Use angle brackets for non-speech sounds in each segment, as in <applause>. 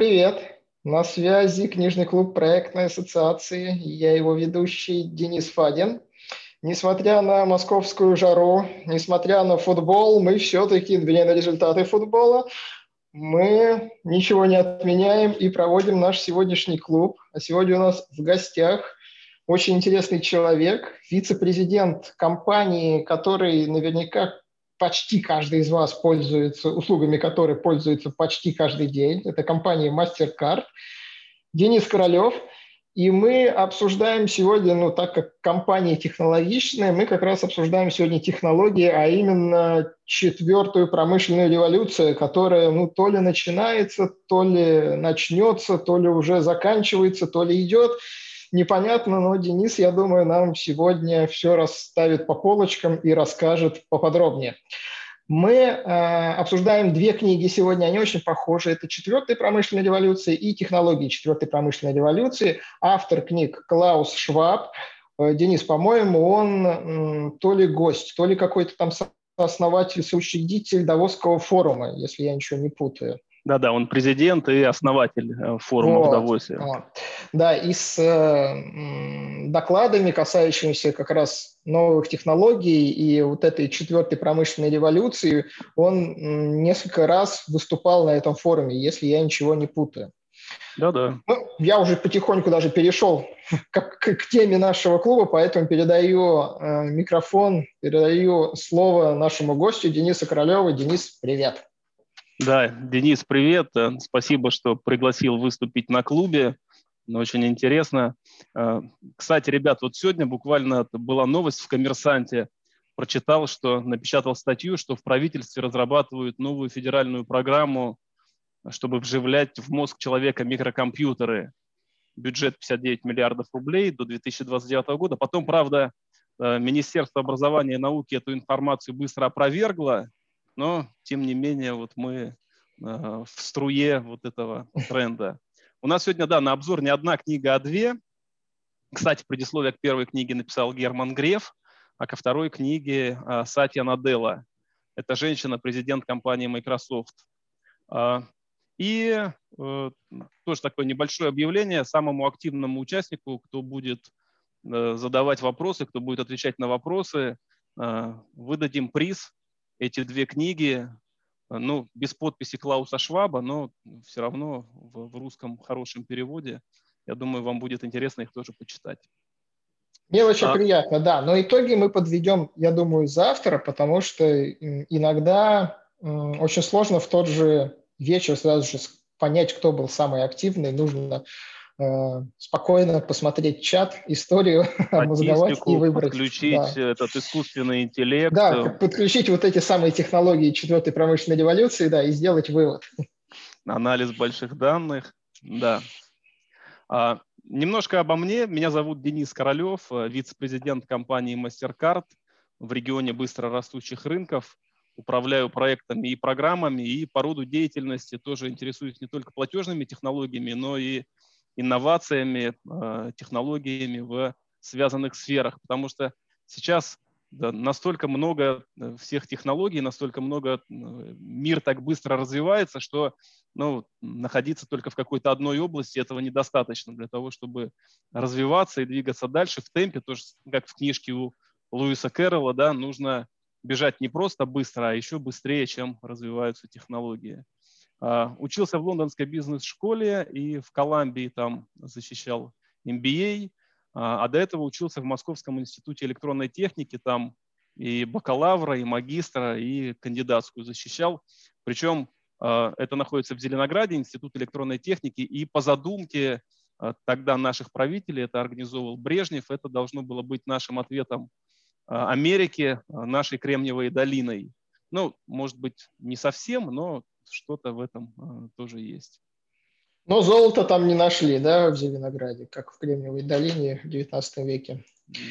привет! На связи книжный клуб проектной ассоциации. Я его ведущий Денис Фадин. Несмотря на московскую жару, несмотря на футбол, мы все-таки, вернее, на результаты футбола, мы ничего не отменяем и проводим наш сегодняшний клуб. А сегодня у нас в гостях очень интересный человек, вице-президент компании, который наверняка почти каждый из вас пользуется, услугами которой пользуется почти каждый день. Это компания MasterCard. Денис Королев. И мы обсуждаем сегодня, ну, так как компания технологичная, мы как раз обсуждаем сегодня технологии, а именно четвертую промышленную революцию, которая, ну, то ли начинается, то ли начнется, то ли уже заканчивается, то ли идет непонятно, но Денис, я думаю, нам сегодня все расставит по полочкам и расскажет поподробнее. Мы э, обсуждаем две книги сегодня, они очень похожи. Это «Четвертая промышленная революция» и «Технологии четвертой промышленной революции». Автор книг Клаус Шваб. Э, Денис, по-моему, он то ли гость, то ли какой-то там основатель, соучредитель Давосского форума, если я ничего не путаю. Да-да, он президент и основатель э, форума вот, удовольствия. Вот. Да, и с э, докладами, касающимися как раз новых технологий и вот этой четвертой промышленной революции, он несколько раз выступал на этом форуме, если я ничего не путаю. Да-да. Ну, я уже потихоньку даже перешел <laughs> к, к, к теме нашего клуба, поэтому передаю э, микрофон, передаю слово нашему гостю Денису Королеву. Денис, привет. Да, Денис, привет. Э, спасибо, что пригласил выступить на клубе. Очень интересно. Э, кстати, ребят, вот сегодня буквально была новость в «Коммерсанте». Прочитал, что напечатал статью, что в правительстве разрабатывают новую федеральную программу, чтобы вживлять в мозг человека микрокомпьютеры. Бюджет 59 миллиардов рублей до 2029 года. Потом, правда, э, Министерство образования и науки эту информацию быстро опровергло, но тем не менее вот мы э, в струе вот этого <laughs> тренда. У нас сегодня, да, на обзор не одна книга, а две. Кстати, предисловие к первой книге написал Герман Греф, а ко второй книге э, Сатья Наделла. Это женщина, президент компании Microsoft. Э, и э, тоже такое небольшое объявление самому активному участнику, кто будет э, задавать вопросы, кто будет отвечать на вопросы, выдадим приз эти две книги, э, ну, без подписи Клауса Шваба, но все равно в, в русском хорошем переводе. Я думаю, вам будет интересно их тоже почитать. Мне очень а... приятно, да. Но итоги мы подведем, я думаю, завтра, потому что иногда очень сложно в тот же вечер сразу же понять, кто был самый активный. Нужно спокойно посмотреть чат, историю, <laughs> обмозговать и выбрать. Подключить да. этот искусственный интеллект. Да, подключить вот эти самые технологии четвертой промышленной революции, да, и сделать вывод. Анализ больших данных, да. А, немножко обо мне. Меня зовут Денис Королев, э, вице-президент компании MasterCard в регионе быстро растущих рынков. Управляю проектами и программами, и по роду деятельности тоже интересуюсь не только платежными технологиями, но и инновациями, а, технологиями в связанных сферах, потому что сейчас настолько много э, всех технологий, настолько много, э, мир так быстро развивается, что ну, находиться только в какой-то одной области этого недостаточно для того, чтобы развиваться и двигаться дальше в темпе, тоже как в книжке у Луиса Кэрролла, да, нужно бежать не просто быстро, а еще быстрее, чем развиваются технологии. А, учился в лондонской бизнес-школе и в Колумбии там защищал MBA, а, а до этого учился в Московском институте электронной техники, там и бакалавра, и магистра, и кандидатскую защищал. Причем а, это находится в Зеленограде, Институт электронной техники, и по задумке тогда наших правителей, это организовывал Брежнев, это должно было быть нашим ответом Америке, нашей Кремниевой долиной. Ну, может быть, не совсем, но что-то в этом а, тоже есть. Но золото там не нашли, да, в Зеленограде, как в Кремниевой долине в XIX веке.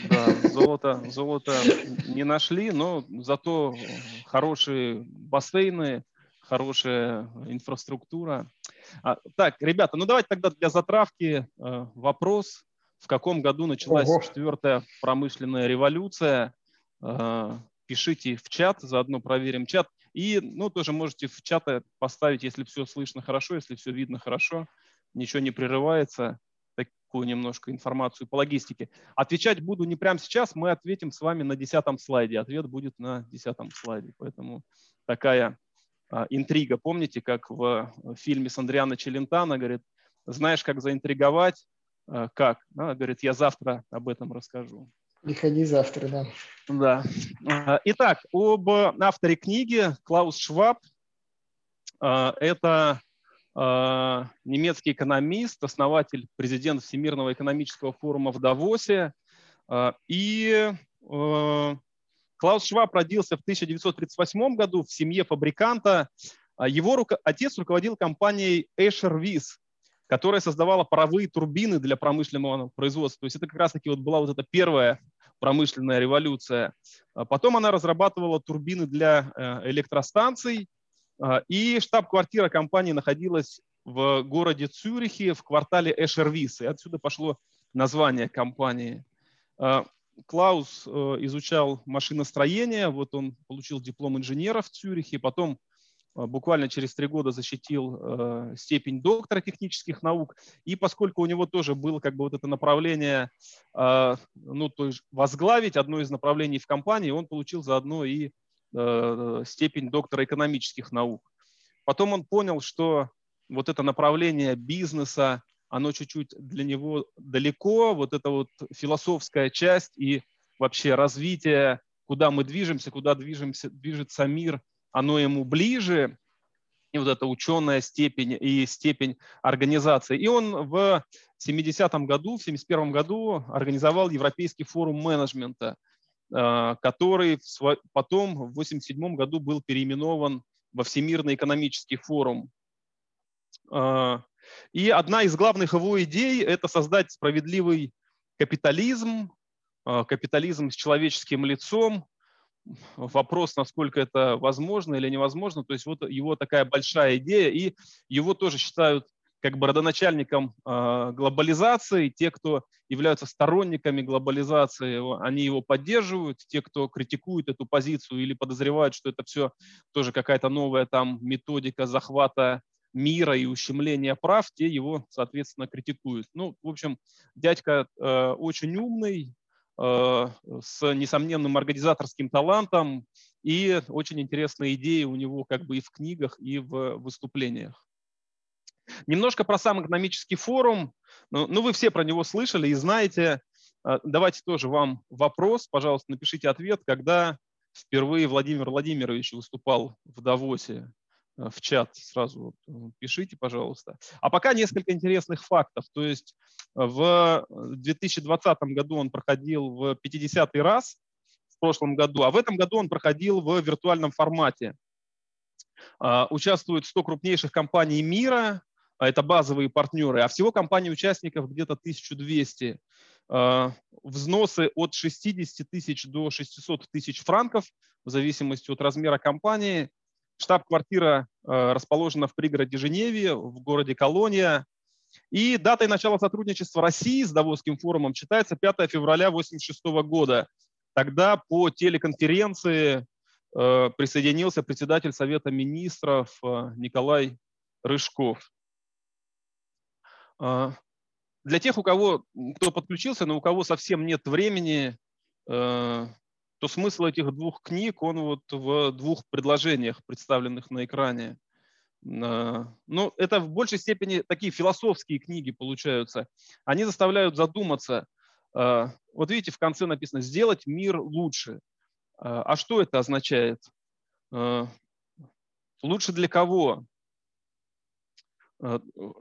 Да, золото, золото не нашли, но зато хорошие бассейны, хорошая инфраструктура. А, так, ребята, ну давайте тогда для затравки э, вопрос. В каком году началась Ого. четвертая промышленная революция? Э, пишите в чат, заодно проверим чат. И, ну, тоже можете в чаты поставить, если все слышно хорошо, если все видно хорошо, ничего не прерывается, такую немножко информацию по логистике. Отвечать буду не прямо сейчас, мы ответим с вами на десятом слайде. Ответ будет на десятом слайде, поэтому такая а, интрига. Помните, как в фильме с Андриано Челентано говорит, знаешь, как заинтриговать, а, как? А, говорит, я завтра об этом расскажу. Приходи завтра, да. Да. А, итак, об авторе книги Клаус Шваб. А, это а, немецкий экономист, основатель, президент Всемирного экономического форума в Давосе. И Клаус Шваб родился в 1938 году в семье фабриканта. Его отец руководил компанией Escher Wyss, которая создавала паровые турбины для промышленного производства. То есть это как раз-таки вот была вот эта первая промышленная революция. А потом она разрабатывала турбины для э, электростанций, а, и штаб-квартира компании находилась в городе Цюрихе, в квартале Эшервис, и отсюда пошло название компании. А, Клаус э, изучал машиностроение, вот он получил диплом инженера в Цюрихе, потом буквально через три года защитил э, степень доктора технических наук. И поскольку у него тоже было как бы вот это направление, э, ну, то есть возглавить одно из направлений в компании, он получил заодно и степень доктора экономических наук. Потом он понял, что вот это направление бизнеса, оно чуть-чуть для него далеко, вот эта вот философская часть и вообще развитие, куда мы движемся, куда движемся, движется мир – оно ему ближе, и вот эта ученая степень и степень организации. И он в 70-м году, в 71 году организовал Европейский форум менеджмента, э, который потом в 87 году был переименован во Всемирный экономический форум. Э, и одна из главных его идей – это создать справедливый капитализм, э, капитализм с человеческим лицом, вопрос, насколько это возможно или невозможно. То есть вот его такая большая идея, и его тоже считают как бы родоначальником э, глобализации. Те, кто являются сторонниками глобализации, они его поддерживают. Те, кто критикует эту позицию или подозревают, что это все тоже какая-то новая там методика захвата мира и ущемления прав, те его, соответственно, критикуют. Ну, в общем, дядька э, очень умный, с несомненным организаторским талантом и очень интересные идеи у него как бы и в книгах, и в выступлениях. Немножко про сам экономический форум. Ну, ну, вы все про него слышали и знаете. Э, давайте тоже вам вопрос, пожалуйста, напишите ответ, когда впервые Владимир Владимирович выступал в Давосе. Э, в чат сразу э, пишите, пожалуйста. А пока несколько интересных фактов. То есть э, в 2020 году он проходил в 50 раз в прошлом году, а в этом году он проходил в виртуальном формате. А, участвуют 100 крупнейших компаний мира, а это базовые партнеры, а всего компаний-участников где-то 1200. А, взносы от 60 тысяч до 600 тысяч франков в зависимости от размера компании. Штаб-квартира э, расположена в пригороде Женеве, в городе Колония. И датой начала сотрудничества России с Давосским форумом считается 5 февраля 1986 года. Тогда по телеконференции э, присоединился председатель Совета министров э, Николай Рыжков. Для тех, у кого, кто подключился, но у кого совсем нет времени то смысл этих двух книг, он вот в двух предложениях, представленных на экране. А, ну, это в большей степени такие философские книги получаются. Они заставляют задуматься. А, вот видите, в конце написано «сделать мир лучше». А, а что это означает? Лучше для кого?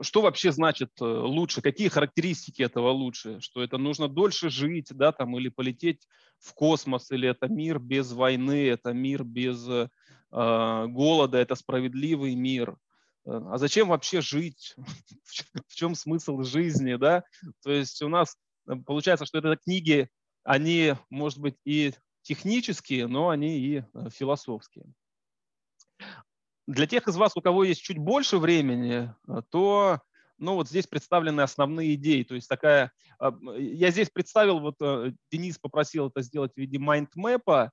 Что вообще значит э, лучше? Какие характеристики этого лучше? Что это нужно дольше жить, да, там, или полететь в космос, или это мир без войны, это мир без э, голода, это справедливый мир. Э, а зачем вообще жить? <laughs> в чем смысл жизни, да? То есть у нас э, получается, что это книги, они, может быть, и технические, но они и э, философские. Для тех из вас, у кого есть чуть больше времени, то но вот здесь представлены основные идеи. То есть такая, а, я здесь представил, вот э, Денис попросил это сделать в виде майндмэпа,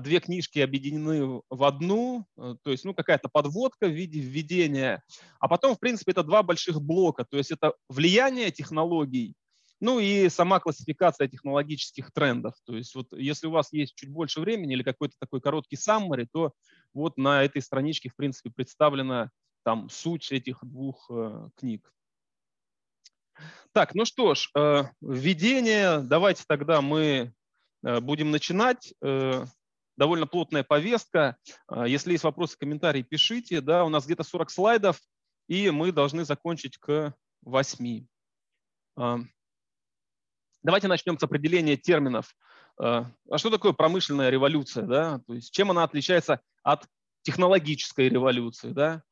две книжки объединены в одну, э, то есть ну, какая-то подводка в виде введения, а потом, в принципе, это два больших блока, то есть это влияние технологий, ну и сама классификация технологических трендов. То есть вот если у вас есть чуть больше времени или какой-то такой короткий summary, то вот на этой страничке, в принципе, представлена там суть этих двух э, книг. Так, ну что ж, э, введение. Давайте тогда мы э, будем начинать. Э, довольно плотная повестка. Если есть вопросы, комментарии, пишите. Да, у нас где-то 40 слайдов, и мы должны закончить к 8. Давайте начнем с определения терминов. А что такое промышленная революция? Да? То есть чем она отличается от технологической революции? Да?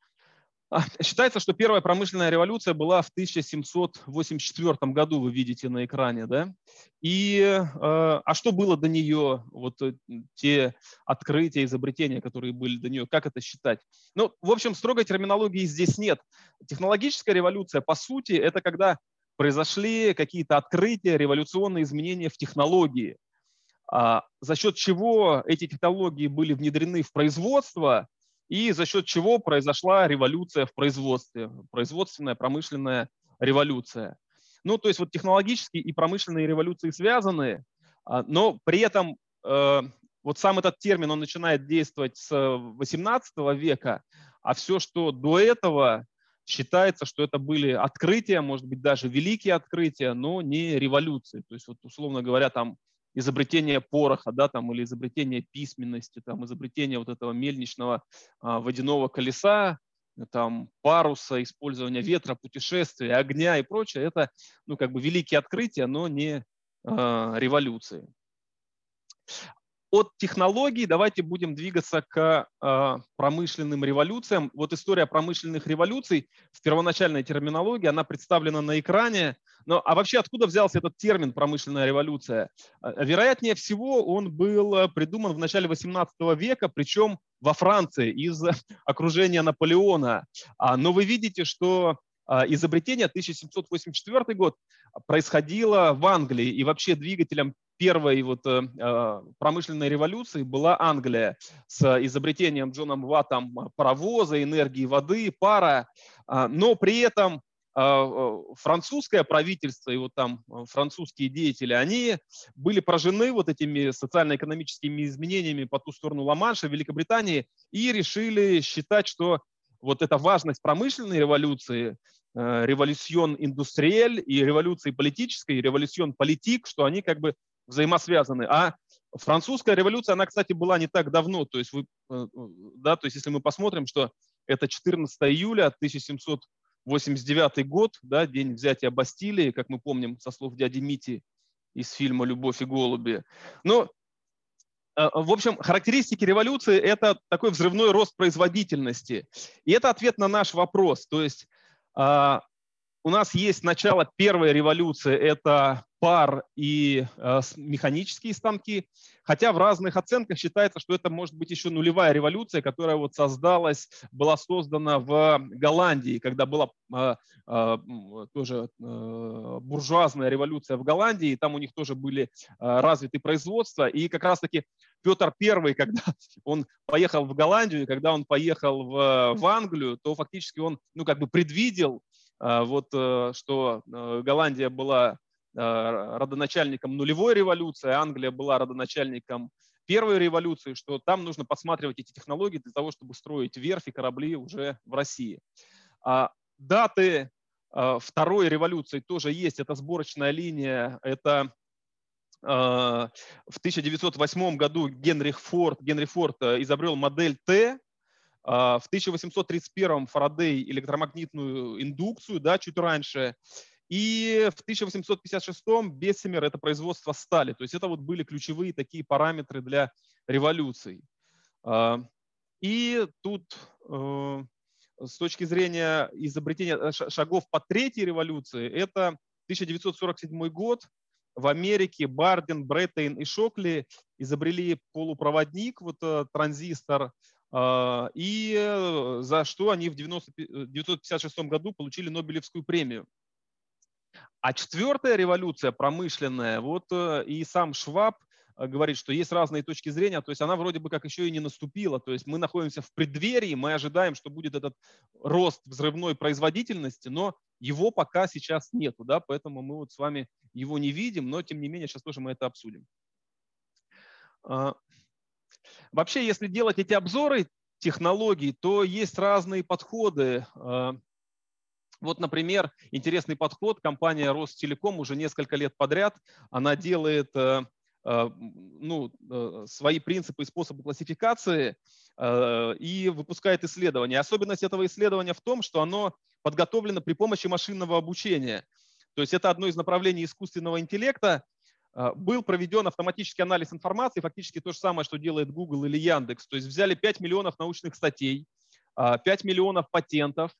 А, считается, что первая промышленная революция была в 1784 году, вы видите на экране, да? И, а, а что было до нее, вот э, те открытия, изобретения, которые были до нее, как это считать? Ну, в общем, строгой терминологии здесь нет. Технологическая революция, по сути, это когда произошли какие-то открытия, революционные изменения в технологии, а, за счет чего эти технологии были внедрены в производство, и за счет чего произошла революция в производстве, производственная промышленная революция. Ну, то есть вот технологические и промышленные революции связаны, а, но при этом э, вот сам этот термин, он начинает действовать с 18 века, а все, что до этого, считается, что это были открытия, может быть, даже великие открытия, но не революции. То есть, вот, условно говоря, там изобретение пороха, да, там, или изобретение письменности, там, изобретение вот этого мельничного а, водяного колеса, там, паруса, использование ветра, путешествия, огня и прочее, это, ну, как бы великие открытия, но не э, революции от технологий давайте будем двигаться к э, промышленным революциям. Вот история промышленных революций в первоначальной терминологии, она представлена на экране. Но, а вообще откуда взялся этот термин «промышленная революция»? А, вероятнее всего, он был э, придуман в начале 18 века, причем во Франции из <laughs> окружения Наполеона. А, но вы видите, что изобретение 1784 год происходило в Англии, и вообще двигателем первой вот э, а, промышленной революции была Англия с изобретением Джоном Ваттом паровоза, энергии воды, пара, а, но при этом а, французское правительство и вот там французские деятели, они были поражены вот этими социально-экономическими изменениями по ту сторону Ла-Манша, Великобритании, и решили считать, что вот эта важность промышленной революции э, революцион индустриэль и революции политической, революцион политик, что они как бы взаимосвязаны. А французская революция, она, кстати, была не так давно. То есть, вы, э, да, то есть если мы посмотрим, что это 14 июля 1789 год, да, день взятия Бастилии, как мы помним со слов дяди Мити из фильма «Любовь и голуби». Но э, в общем, характеристики революции – это такой взрывной рост производительности. И это ответ на наш вопрос. То есть а, у нас есть начало первой революции – это пар и э, механические станки, хотя в разных оценках считается, что это может быть еще нулевая революция, которая вот создалась, была создана в Голландии, когда была э, э, тоже э, буржуазная революция в Голландии, и там у них тоже были э, развиты производства, и как раз-таки Петр I, <laughs> когда он поехал в Голландию, когда он поехал в, в Англию, то фактически он ну, как бы предвидел, э, вот, э, что Голландия была Э, родоначальником нулевой революции, Англия была родоначальником первой революции, что там нужно подсматривать эти технологии для того, чтобы строить верфи, корабли уже в России. А даты э, второй революции тоже есть. Это сборочная линия, это э, в 1908 году Генрих Форд, Генри Форд изобрел модель Т, в 1831 Фарадей электромагнитную индукцию, да, чуть раньше. И в 1856-м Бессимер – это производство стали. То есть это вот были ключевые такие параметры для революций. А, и тут э, с точки зрения изобретения э, шагов по третьей революции, это 1947 год. В Америке Барден, Бреттейн и Шокли изобрели полупроводник, вот э, транзистор, и за что они в 1956 году получили Нобелевскую премию. А четвертая революция промышленная, вот и сам Шваб Э, говорит, что есть разные точки зрения, то есть она вроде бы как еще и не наступила, то есть мы находимся в преддверии, мы ожидаем, что будет этот рост взрывной производительности, но его пока сейчас нету, да, поэтому мы вот с вами его не видим, но тем не менее сейчас тоже мы это обсудим. А, вообще, если делать эти обзоры технологий, то есть разные подходы. Вот, например, интересный подход. Компания Ростелеком уже несколько лет подряд, она делает э, Э, ну, э, свои принципы и способы классификации и выпускает исследования. Особенность этого исследования в том, что оно подготовлено при помощи машинного обучения. То есть это одно из направлений искусственного интеллекта. Был проведен автоматический анализ информации, фактически то же самое, что делает Google или Яндекс. То есть взяли 5 миллионов научных статей, 5 миллионов патентов,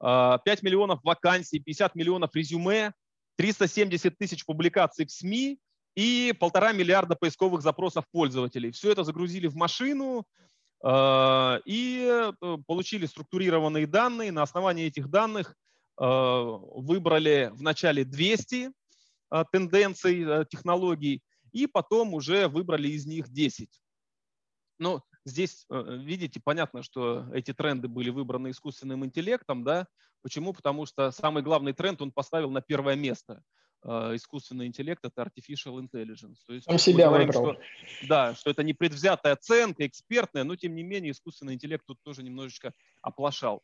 5 миллионов вакансий, 50 миллионов резюме, 370 тысяч публикаций в СМИ – и полтора миллиарда поисковых запросов пользователей. Все это загрузили в машину э, и э, получили структурированные данные. На основании этих данных э, выбрали вначале 200 тенденций технологий, и потом уже выбрали из них 10. Ну, здесь, видите, понятно, что эти тренды были выбраны искусственным интеллектом, да? Почему? Потому что самый главный тренд он поставил на первое место – а, искусственный интеллект — это artificial intelligence. То есть Сам себя говорим, выбрал. Что, да, что это не предвзятая оценка, экспертная, но тем не менее искусственный интеллект тут тоже немножечко оплошал.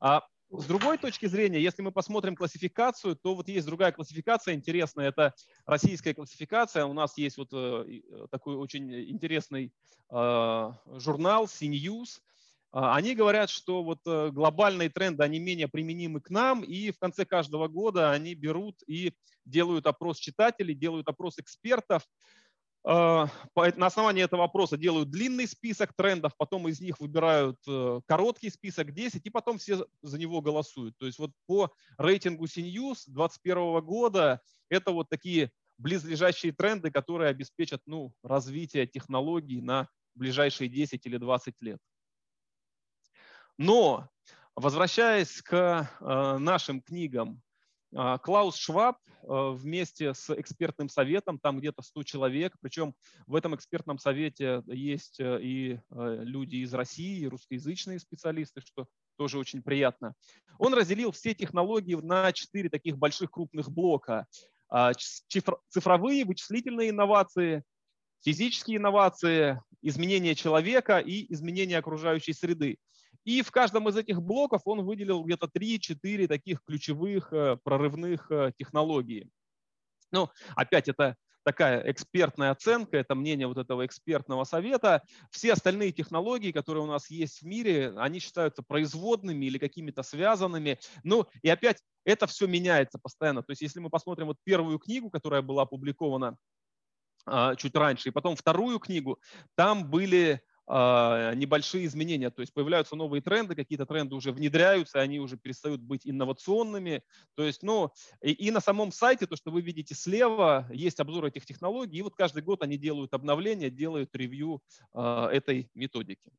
А с другой точки зрения, если мы посмотрим классификацию, то вот есть другая классификация интересная, это российская классификация. У нас есть вот э, э, такой очень интересный э, журнал CNews, они говорят, что вот глобальные тренды, они менее применимы к нам, и в конце каждого года они берут и делают опрос читателей, делают опрос экспертов. А, на основании этого вопроса делают длинный список трендов, потом из них выбирают э, короткий список 10, и потом все за него голосуют. То есть вот по рейтингу CNews 2021 года это вот такие близлежащие тренды, которые обеспечат ну, развитие технологий на ближайшие 10 или 20 лет. Но, возвращаясь к э, нашим книгам, Клаус Шваб э, вместе с экспертным советом, там где-то 100 человек, причем в этом экспертном совете есть и люди из России, и русскоязычные специалисты, что тоже очень приятно. Он разделил все технологии на четыре таких больших крупных блока. Цифровые вычислительные инновации, физические инновации, изменение человека и изменение окружающей среды. И в каждом из этих блоков он выделил где-то 3-4 таких ключевых э, прорывных э, технологии. Ну, опять это такая экспертная оценка, это мнение вот этого экспертного совета. Все остальные технологии, которые у нас есть в мире, они считаются производными или какими-то связанными. Ну и опять это все меняется постоянно. То есть если мы посмотрим вот первую книгу, которая была опубликована а, чуть раньше, и потом вторую книгу, там были небольшие изменения, то есть появляются новые тренды, какие-то тренды уже внедряются, они уже перестают быть инновационными. То есть, ну, и, и на самом сайте, то, что вы видите слева, есть обзор этих технологий, и вот каждый год они делают обновления, делают ревью э, этой методики.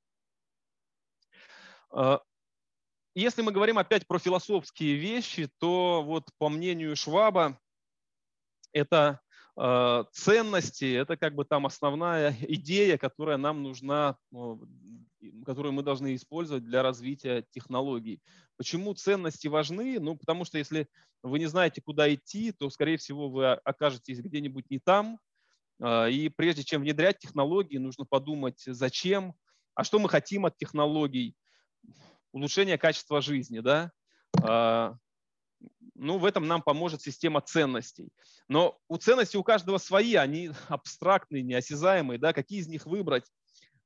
Э, если мы говорим опять про философские вещи, то вот по мнению Шваба, это ценности – это как бы там основная <laughs> идея, которая нам нужна, которую мы должны использовать для развития технологий. Почему ценности важны? Ну, потому что если вы не знаете, куда идти, то, скорее всего, вы окажетесь где-нибудь не там. Э, и прежде чем внедрять технологии, нужно подумать, зачем, а что мы хотим от технологий. Улучшение качества жизни, да? Ну, в этом нам поможет система ценностей. Но у ценностей у каждого свои, они <laughs> абстрактные, неосязаемые. Да? Какие из них выбрать?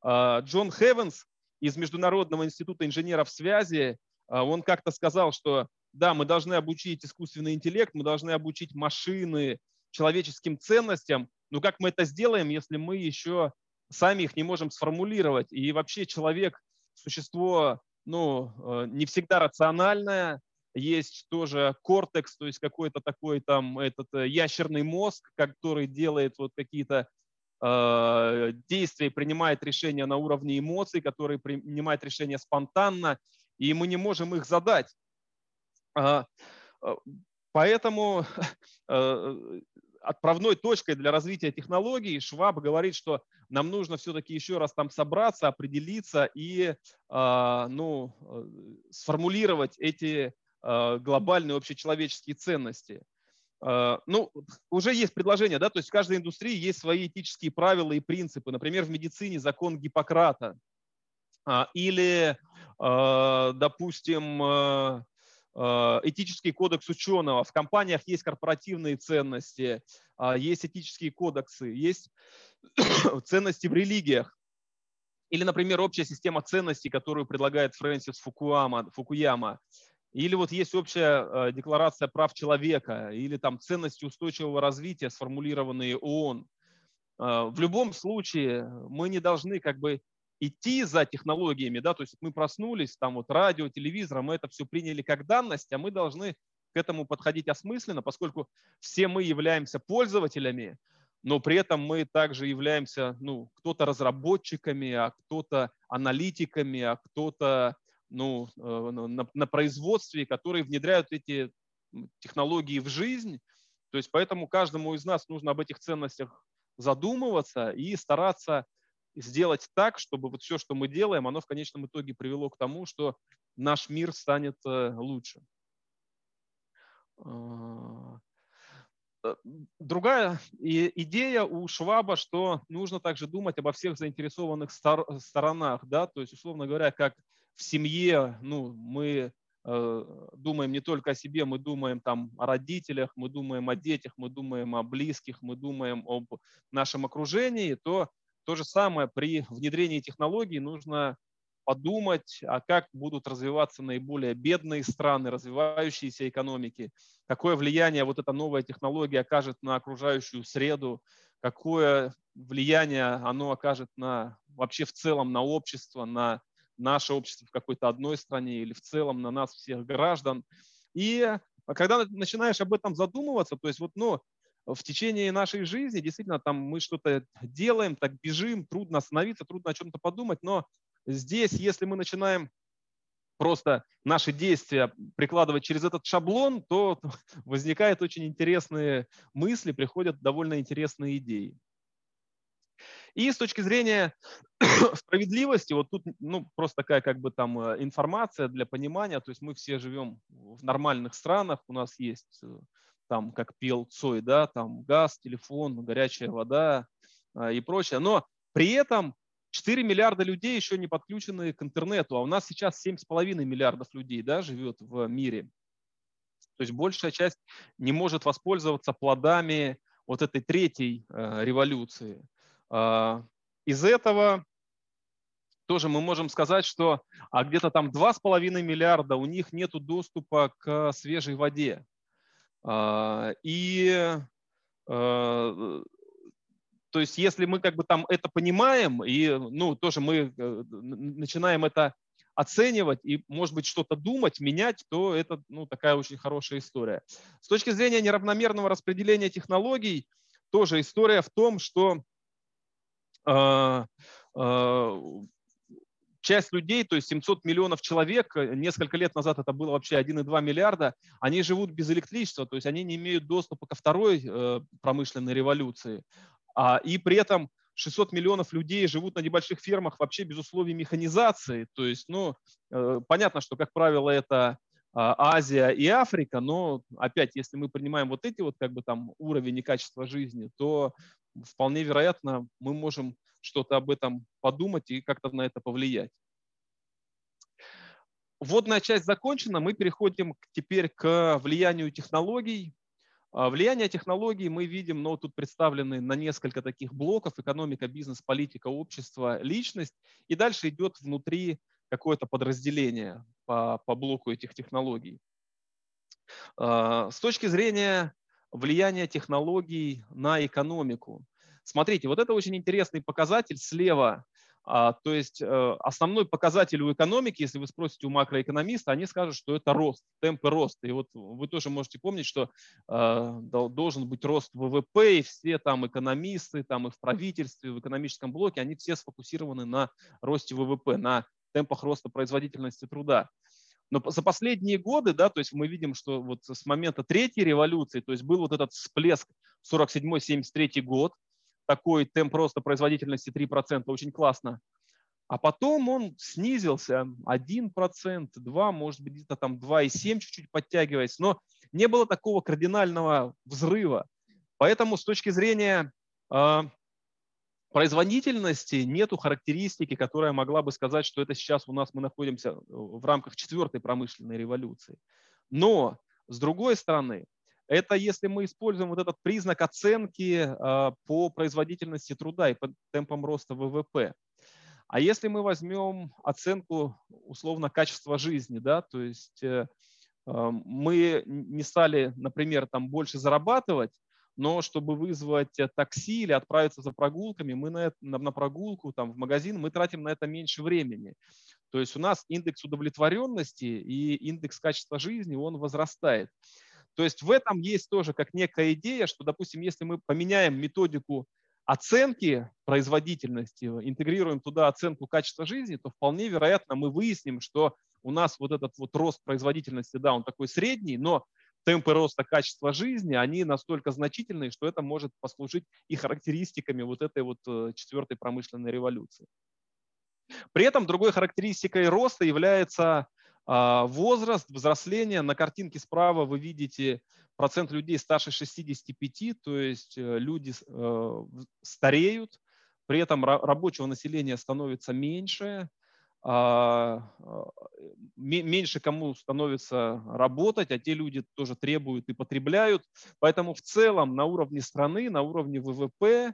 А, Джон Хевенс из Международного института инженеров связи, а, он как-то сказал, что да, мы должны обучить искусственный интеллект, мы должны обучить машины человеческим ценностям, но как мы это сделаем, если мы еще сами их не можем сформулировать? И вообще человек – существо ну, э, не всегда рациональное, есть тоже кортекс, то есть какой-то такой там этот э, ящерный мозг, который делает вот какие-то э, действия, принимает решения на уровне эмоций, который принимает решения спонтанно, и мы не можем их задать. А, э, поэтому <laughs> э, отправной точкой для развития технологий Шваб говорит, что нам нужно все-таки еще раз там собраться, определиться и а, ну, сформулировать эти глобальные общечеловеческие ценности. А, ну, уже есть предложение, да, то есть в каждой индустрии есть свои этические правила и принципы. Например, в медицине закон Гиппократа. А, или, а, допустим, этический кодекс ученого. В компаниях есть корпоративные ценности, есть этические кодексы, есть <coughs> ценности в религиях. Или, например, общая система ценностей, которую предлагает Фрэнсис Фукуяма. Фукуяма. Или вот есть общая э, декларация прав человека, или там ценности устойчивого развития, сформулированные ООН. Э, в любом случае мы не должны как бы идти за технологиями, да, то есть мы проснулись, там вот радио, телевизор, мы это все приняли как данность, а мы должны к этому подходить осмысленно, поскольку все мы являемся пользователями, но при этом мы также являемся, ну, кто-то разработчиками, а кто-то аналитиками, а кто-то ну, э, на, на производстве, которые внедряют эти технологии в жизнь. То есть поэтому каждому из нас нужно об этих ценностях задумываться и стараться сделать так, чтобы вот все, что мы делаем, оно в конечном итоге привело к тому, что наш мир станет э, лучше. А, э, другая идея у Шваба, что нужно также думать обо всех заинтересованных сторонах, да, то есть, условно говоря, как в семье, ну, мы э, думаем не только о себе, мы думаем там о родителях, мы думаем о детях, мы думаем о близких, мы думаем об нашем окружении, то то же самое при внедрении технологий нужно подумать, а как будут развиваться наиболее бедные страны, развивающиеся экономики, какое влияние вот эта новая технология окажет на окружающую среду, какое влияние оно окажет на вообще в целом на общество, на наше общество в какой-то одной стране или в целом на нас всех граждан. И когда начинаешь об этом задумываться, то есть вот, ну, в течение нашей жизни действительно там мы что-то делаем, так бежим, трудно остановиться, трудно о чем-то подумать, но здесь, если мы начинаем просто наши действия прикладывать через этот шаблон, то <laughs> возникают очень интересные мысли, приходят довольно интересные идеи. И с точки зрения <coughs> справедливости, вот тут ну, просто такая как бы там э, информация для понимания, то есть мы все живем в нормальных странах, у нас есть э, там, как пел Цой, да, там газ, телефон, горячая вода а, и прочее, но при этом 4 миллиарда людей еще не подключены к интернету, а у нас сейчас 7,5 миллиардов людей да, живет в мире. То есть большая часть не может воспользоваться плодами вот этой третьей э, революции. А, из этого тоже мы можем сказать, что а где-то там 2,5 миллиарда у них нет доступа к свежей воде. А, и то есть если мы как бы там это понимаем, и ну, тоже мы э, начинаем это оценивать и, может быть, что-то думать, менять, то это ну, такая очень хорошая история. С точки зрения неравномерного распределения технологий, тоже история в том, что а, а, часть людей, то есть 700 миллионов человек, э, несколько лет назад это было вообще 1,2 миллиарда, они живут без электричества, то есть они не имеют доступа ко второй э, промышленной революции. А, и при этом 600 миллионов людей живут на небольших фермах вообще без условий механизации. То есть, ну, э, понятно, что, как правило, это а, Азия и Африка, но опять, если мы принимаем вот эти вот как бы там уровень и качество жизни, то вполне вероятно, мы можем что-то об этом подумать и как-то на это повлиять. Вводная часть закончена, мы переходим теперь к влиянию технологий. А, влияние технологий мы видим, но тут представлены на несколько таких блоков. Экономика, бизнес, политика, общество, личность. И дальше идет внутри какое-то подразделение по, по блоку этих технологий. А, с точки зрения влияние технологий на экономику. Смотрите, вот это очень интересный показатель слева. А, то есть э, основной показатель у экономики, если вы спросите у макроэкономиста, они скажут, что это рост, темпы роста. И вот вы тоже можете помнить, что э, должен быть рост ВВП, и все там экономисты, там и в правительстве, в экономическом блоке, они все сфокусированы на росте ВВП, на темпах роста производительности труда. Но за последние годы, да, то есть мы видим, что вот с момента третьей революции, то есть был вот этот всплеск 47-73 год, такой темп роста производительности 3%, очень классно. А потом он снизился 1%, 2, может быть, где-то там 2,7 чуть-чуть подтягиваясь, но не было такого кардинального взрыва. Поэтому с точки зрения э, производительности нету характеристики, которая могла бы сказать, что это сейчас у нас мы находимся в рамках четвертой промышленной революции. Но, с другой стороны, это если мы используем вот этот признак оценки а, по производительности труда и по темпам роста ВВП. А если мы возьмем оценку условно качества жизни, да, то есть э, а, мы не стали, например, там больше зарабатывать, но чтобы вызвать э, такси или отправиться за прогулками, мы на, на, на прогулку там, в магазин, мы тратим на это меньше времени. То есть у нас индекс удовлетворенности и индекс качества жизни, он возрастает. То есть в этом есть тоже как некая идея, что, допустим, если мы поменяем методику оценки производительности, интегрируем туда оценку качества жизни, то вполне вероятно мы выясним, что у нас вот этот вот рост производительности, да, он такой средний, но темпы роста качества жизни, они настолько значительные, что это может послужить и характеристиками вот этой вот э, четвертой промышленной революции. При этом другой характеристикой роста является а, возраст, взросление. На картинке справа вы видите процент людей старше 65, то есть э, люди э, стареют, при этом рабочего населения становится меньше, меньше кому становится работать, а те люди тоже требуют и потребляют. Поэтому в целом на уровне страны, на уровне ВВП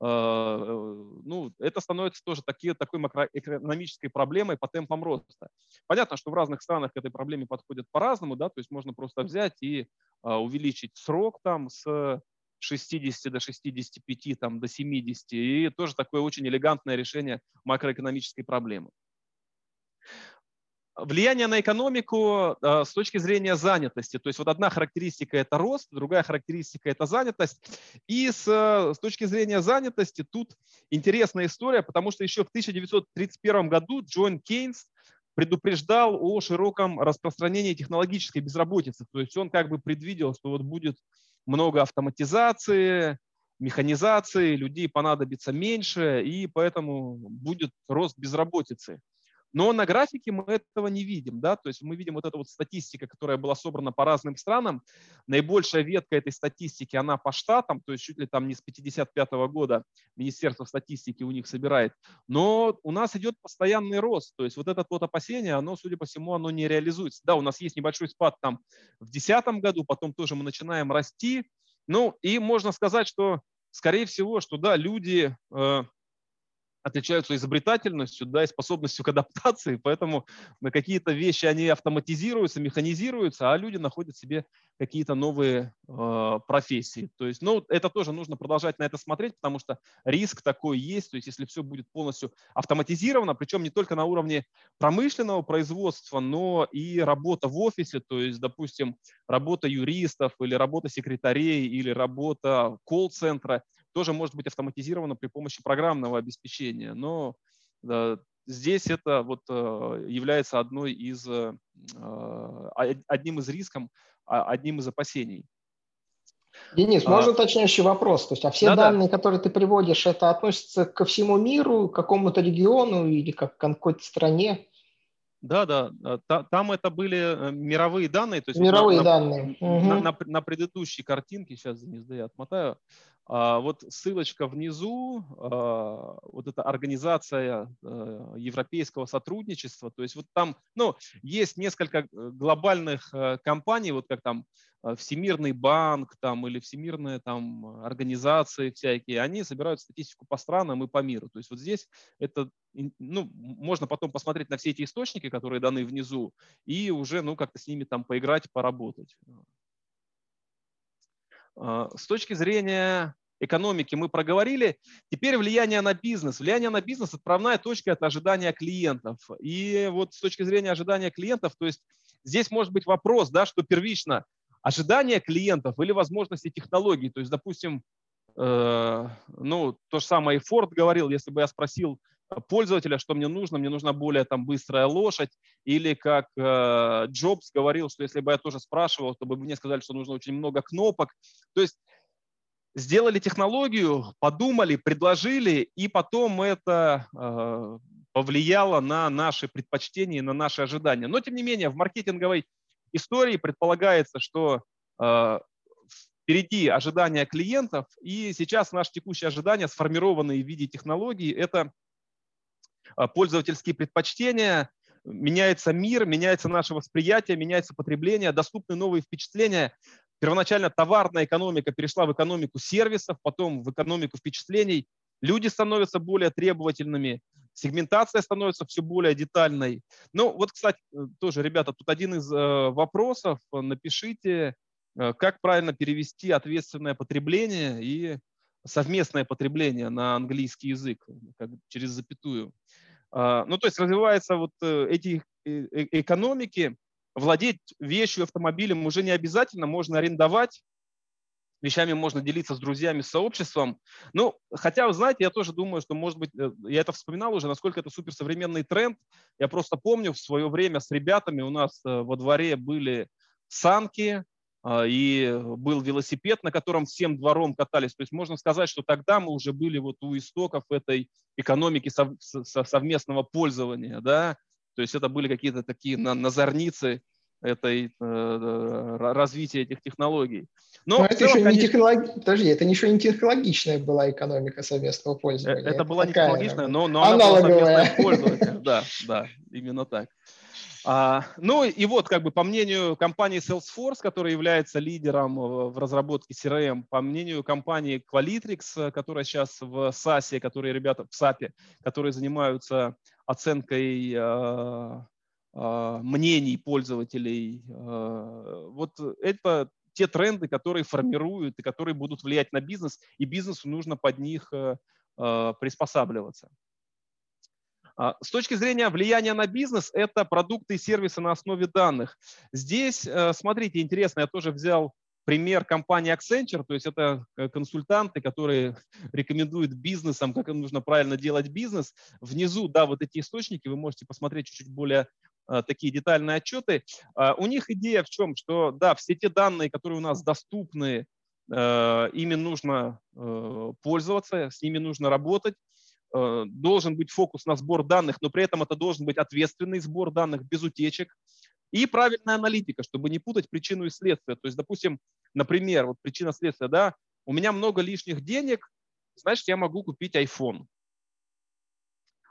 а, э, ну, это становится тоже такие, такой макроэкономической проблемой по темпам роста. Понятно, что в разных странах к этой проблеме подходят по-разному, да, то есть можно просто взять и а, увеличить срок там с 60 до 65, там, до 70, и тоже такое очень элегантное решение макроэкономической проблемы. Влияние на экономику э, с точки зрения занятости. То есть вот одна характеристика – это рост, другая характеристика – это занятость. И с, с точки зрения занятости тут интересная история, потому что еще в 1931 году Джон Кейнс предупреждал о широком распространении технологической безработицы. То есть он как бы предвидел, что вот будет много автоматизации, механизации, людей понадобится меньше, и поэтому будет рост безработицы. Но на графике мы этого не видим. Да? То есть мы видим вот эту вот статистика, которая была собрана по разным странам. Наибольшая ветка этой статистики, она по штатам, то есть чуть ли там не с 55 года Министерство статистики у них собирает. Но у нас идет постоянный рост. То есть вот это вот опасение, оно, судя по всему, оно не реализуется. Да, у нас есть небольшой спад там в 2010 году, потом тоже мы начинаем расти. Ну и можно сказать, что скорее всего, что да, люди э, отличаются изобретательностью, да, и способностью к адаптации, поэтому на какие-то вещи они автоматизируются, механизируются, а люди находят себе какие-то новые э, профессии. То есть, ну, это тоже нужно продолжать на это смотреть, потому что риск такой есть, то есть если все будет полностью автоматизировано, причем не только на уровне промышленного производства, но и работа в офисе, то есть, допустим, работа юристов или работа секретарей или работа колл-центра, тоже может быть автоматизировано при помощи программного обеспечения. Но здесь это вот э, является одной из, э, а, одним из рисков, а, одним из опасений. Денис, можно а, уточняющий вопрос? То есть, а все да, данные, да. которые ты приводишь, это относятся ко всему миру, к какому-то региону или как к какой-то стране? Да, да, там это были э, мировые данные. То есть мировые на, данные. На, угу. на, на, на предыдущей картинке, сейчас, Денис, да я отмотаю, вот ссылочка внизу, а, вот эта организация э, европейского сотрудничества, то есть вот там, ну, есть несколько э, глобальных э, компаний, вот как там Всемирный банк там или всемирные там организации всякие, они собирают статистику по странам и по миру. То есть вот здесь это, ну, можно потом посмотреть на все эти источники, которые даны внизу, и уже, ну, как-то с ними там поиграть, поработать. А, с точки зрения экономики мы проговорили. Теперь влияние на бизнес. Влияние на бизнес – отправная точка – это ожидания клиентов. И вот с точки зрения ожидания клиентов, то есть здесь может быть вопрос, да, что первично ожидания клиентов или возможности технологий. То есть, допустим, э, ну, то же самое и Форд говорил, если бы я спросил пользователя, что мне нужно, мне нужна более там быстрая лошадь, или как э, Джобс говорил, что если бы я тоже спрашивал, то бы мне сказали, что нужно очень много кнопок. То есть сделали технологию, подумали, предложили, и потом это э, повлияло на наши предпочтения, на наши ожидания. Но, тем не менее, в маркетинговой истории предполагается, что э, впереди ожидания клиентов, и сейчас наши текущие ожидания, сформированные в виде технологий, это э, пользовательские предпочтения, меняется мир, меняется наше восприятие, меняется потребление, доступны новые впечатления. Первоначально товарная экономика перешла в экономику сервисов, потом в экономику впечатлений. Люди становятся более требовательными, сегментация становится все более детальной. Ну вот, кстати, э, тоже, ребята, тут один из э, вопросов. Напишите, э, как правильно перевести ответственное потребление и совместное потребление на английский язык как, через запятую. А, ну, то есть развиваются вот эти экономики, владеть вещью, автомобилем уже не обязательно, можно арендовать, вещами можно делиться с друзьями, с сообществом. Ну, хотя, вы знаете, я тоже думаю, что, может быть, э, я это вспоминал уже, насколько это суперсовременный тренд. Я просто помню в свое время с ребятами у нас э, во дворе были санки, и был велосипед, на котором всем двором катались. То есть можно сказать, что тогда мы уже были вот у истоков этой экономики совместного пользования, да, то есть это были какие-то такие назорницы этой, э, развития этих технологий. Но, Но это целом, еще не конечно... технолог... Подожди, это еще не технологичная была экономика совместного пользования. Это, это была не технологичная, но, но она была совместное пользование. Да, да, именно так. А, ну и вот, как бы по мнению компании Salesforce, которая является лидером в разработке CRM, по мнению компании Qualitrix, которая сейчас в SaaS, которые ребята в SAP, которые занимаются оценкой э, э, мнений пользователей, э, вот это те тренды, которые формируют и которые будут влиять на бизнес, и бизнесу нужно под них приспосабливаться. А, с точки зрения влияния на бизнес, это продукты и сервисы на основе данных. Здесь, э, смотрите, интересно, я тоже взял пример компании Accenture, то есть это э, консультанты, которые <laughs> рекомендуют бизнесам, как им нужно правильно делать бизнес. Внизу, да, вот эти источники, вы можете посмотреть чуть-чуть более э, такие детальные отчеты. А, у них идея в чем, что, да, все те данные, которые у нас доступны, ими нужно пользоваться, с ними нужно работать, должен быть фокус на сбор данных, но при этом это должен быть ответственный сбор данных без утечек и правильная аналитика, чтобы не путать причину и следствие. То есть, допустим, например, вот причина следствия, да, у меня много лишних денег, значит, я могу купить iPhone.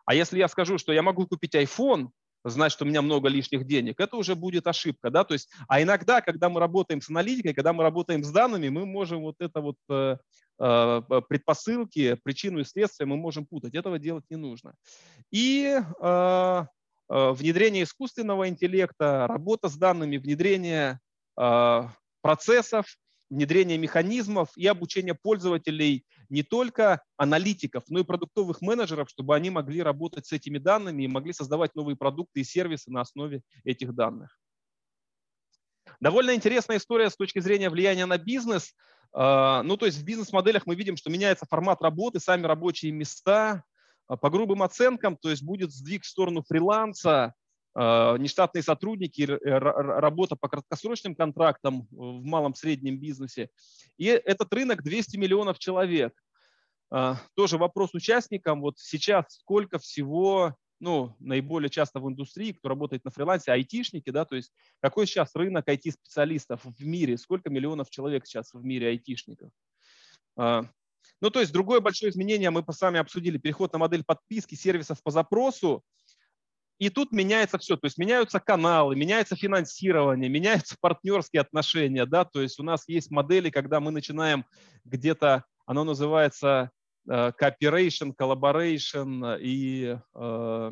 А если я скажу, что я могу купить iPhone, значит, у меня много лишних денег, это уже будет ошибка, да, то есть, а иногда, когда мы работаем с аналитикой, когда мы работаем с данными, мы можем вот это вот э, э, предпосылки, причину и следствие мы можем путать, этого делать не нужно. И э, внедрение искусственного интеллекта, работа с данными, внедрение процессов, внедрение механизмов и обучение пользователей не только аналитиков, но и продуктовых менеджеров, чтобы они могли работать с этими данными и могли создавать новые продукты и сервисы на основе этих данных. Довольно интересная история с точки зрения влияния на бизнес. А, ну, то есть в бизнес-моделях мы видим, что меняется формат работы, сами рабочие места. А, по грубым оценкам, то есть будет сдвиг в сторону фриланса, нештатные сотрудники, э, работа по краткосрочным контрактам в малом среднем бизнесе. И этот рынок 200 миллионов человек. А, тоже вопрос участникам. Вот сейчас сколько всего, ну, наиболее часто в индустрии, кто работает на фрилансе, айтишники, да, то есть какой сейчас рынок IT-специалистов в мире, сколько миллионов человек сейчас в мире айтишников. Ну, то есть другое большое изменение мы с вами обсудили, переход на модель подписки сервисов по запросу. И тут меняется все, то есть меняются каналы, меняется финансирование, меняются партнерские отношения, да, то есть у нас есть модели, когда мы начинаем где-то, оно называется э, cooperation, collaboration и э,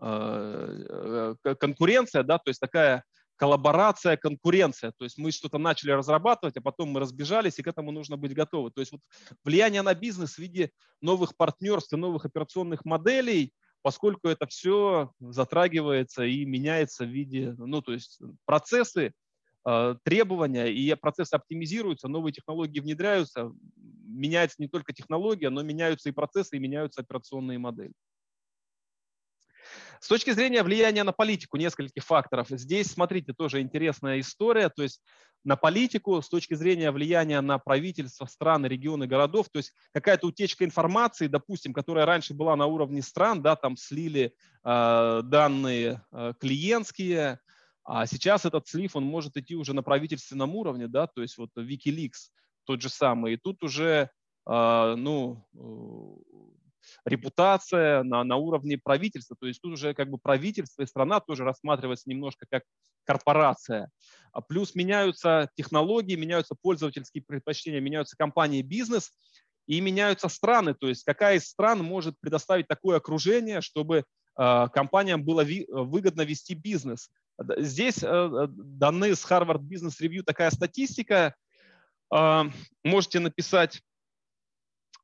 э, конкуренция, да, то есть такая коллаборация, конкуренция. То есть мы что-то начали разрабатывать, а потом мы разбежались, и к этому нужно быть готовы. То есть вот влияние на бизнес в виде новых партнерств и новых операционных моделей, поскольку это все затрагивается и меняется в виде, ну то есть процессы, э, требования, и процессы оптимизируются, новые технологии внедряются, меняется не только технология, но меняются и процессы, и меняются операционные модели. С точки зрения влияния на политику, нескольких факторов. Здесь, смотрите, тоже интересная история. То есть на политику с точки зрения влияния на правительство, страны, регионы, городов, то есть какая-то утечка информации, допустим, которая раньше была на уровне стран, да, там слили э, данные э, клиентские, а сейчас этот слив, он может идти уже на правительственном уровне, да, то есть вот Wikileaks тот же самый, и тут уже, э, ну, репутация на, на уровне правительства. То есть тут уже как бы правительство и страна тоже рассматривается немножко как корпорация. А плюс меняются технологии, меняются пользовательские предпочтения, меняются компании, бизнес и меняются страны. То есть какая из стран может предоставить такое окружение, чтобы э, компаниям было выгодно вести бизнес. Здесь э, даны с Harvard Business Review такая статистика. Э, можете написать Э,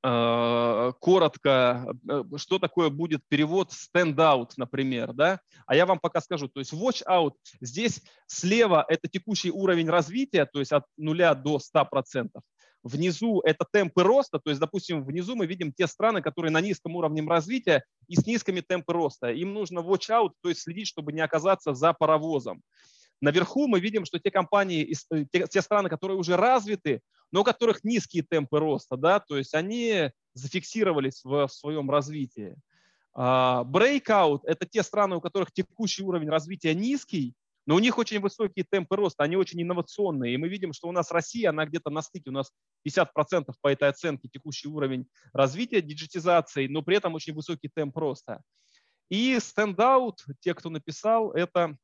коротко, э, что такое будет перевод stand-out, например, да? А я вам пока скажу, то есть watch out, здесь слева это текущий уровень развития, то есть от нуля до 100%. Внизу это темпы роста, то есть, допустим, внизу мы видим те страны, которые на низком уровне развития и с низкими темпами роста. Им нужно watch out, то есть следить, чтобы не оказаться за паровозом. Наверху мы видим, что те компании, э, те, страны, которые уже развиты, но у которых низкие темпы роста, да, то есть они зафиксировались в, в своем развитии. А, breakout – это те страны, у которых текущий уровень развития низкий, но у них очень высокие темпы роста, они очень инновационные. И мы видим, что у нас Россия, она где-то на стыке, у нас 50% по этой оценке текущий уровень развития диджитизации, но при этом очень высокий темп роста. И стендаут, те, кто написал, это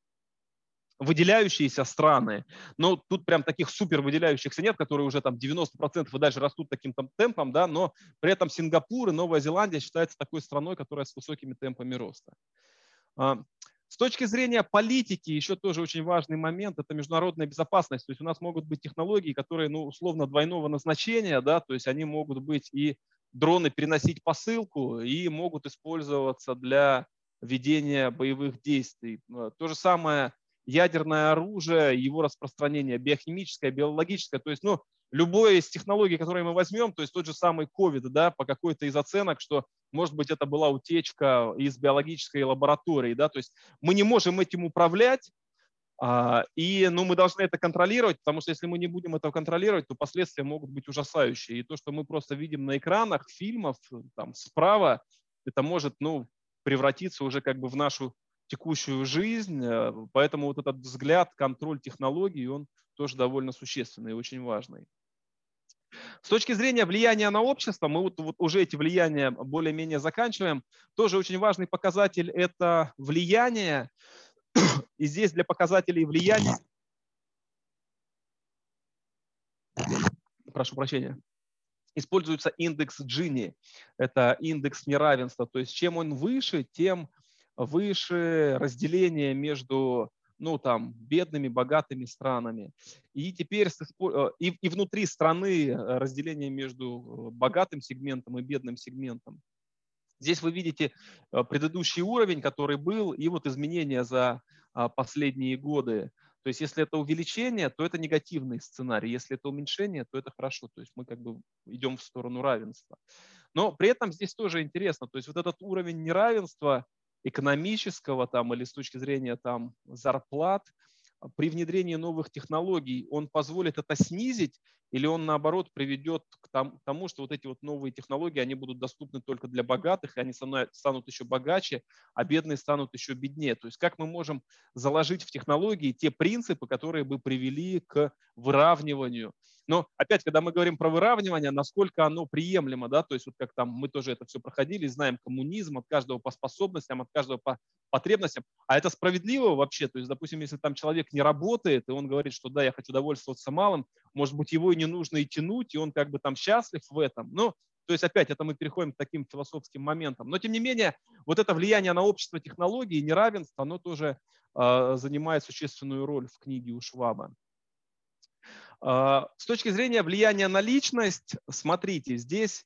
выделяющиеся страны, но тут прям таких супер выделяющихся нет, которые уже там 90% и дальше растут таким там темпом, да, но при этом Сингапур и Новая Зеландия считаются такой страной, которая с высокими темпами роста. А, с точки зрения политики, еще тоже очень важный момент – это международная безопасность. То есть у нас могут быть технологии, которые, ну, условно, двойного назначения, да, то есть они могут быть и дроны переносить посылку, и могут использоваться для ведения боевых действий. То же самое ядерное оружие, его распространение, биохимическое, биологическое, то есть, ну, любое из технологий, которые мы возьмем, то есть тот же самый COVID, да, по какой-то из оценок, что, может быть, это была утечка из биологической лаборатории, да, то есть мы не можем этим управлять, а, и ну, мы должны это контролировать, потому что если мы не будем этого контролировать, то последствия могут быть ужасающие. И то, что мы просто видим на экранах фильмов там, справа, это может ну, превратиться уже как бы в нашу текущую жизнь, э, поэтому вот этот взгляд, контроль технологий, он тоже довольно существенный и очень важный. С точки зрения влияния на общество, мы вот, вот уже эти влияния более-менее заканчиваем. Тоже очень важный показатель – это влияние. <clears throat> И здесь для показателей влияния, прошу прощения, используется индекс Джини. Это индекс неравенства. То есть чем он выше, тем выше разделение между ну, там, бедными, богатыми странами. И теперь э, и, и внутри страны э, разделение между э, богатым сегментом и бедным сегментом. Здесь вы видите предыдущий уровень, который был, и вот изменения за а, последние годы. То есть если это увеличение, то это негативный сценарий. Если это уменьшение, то это хорошо. То есть мы как бы идем в сторону равенства. Но при этом здесь тоже интересно. То есть вот этот уровень неравенства – экономического там, или с точки зрения там, зарплат, при внедрении новых технологий он позволит это снизить или он, наоборот, приведет к тому, что вот эти вот новые технологии, они будут доступны только для богатых, и они станут еще богаче, а бедные станут еще беднее. То есть как мы можем заложить в технологии те принципы, которые бы привели к выравниванию. Но опять, когда мы говорим про выравнивание, насколько оно приемлемо, да, то есть вот как там мы тоже это все проходили, знаем коммунизм от каждого по способностям, от каждого по потребностям, а это справедливо вообще, то есть, допустим, если там человек не работает, и он говорит, что да, я хочу довольствоваться малым, может быть, его и не нужно и тянуть, и он как бы там счастлив в этом. Ну, то есть опять это мы переходим к таким философским моментам. Но тем не менее, вот это влияние на общество технологий, неравенство, оно тоже занимает существенную роль в книге у Шваба. С точки зрения влияния на личность, смотрите, здесь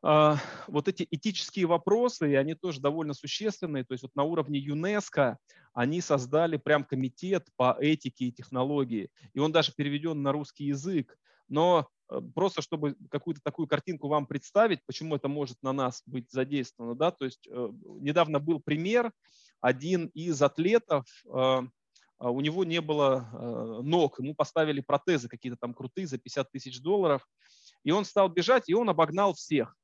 вот эти этические вопросы, и они тоже довольно существенные. То есть вот на уровне ЮНЕСКО они создали прям комитет по этике и технологии. И он даже переведен на русский язык. Но э, просто чтобы какую-то такую картинку вам представить, почему это может на нас быть задействовано. Да? То есть э, недавно был пример, один из атлетов, э, у него не было ног, ему поставили протезы какие-то там крутые за 50 тысяч долларов, и он стал бежать, и он обогнал всех.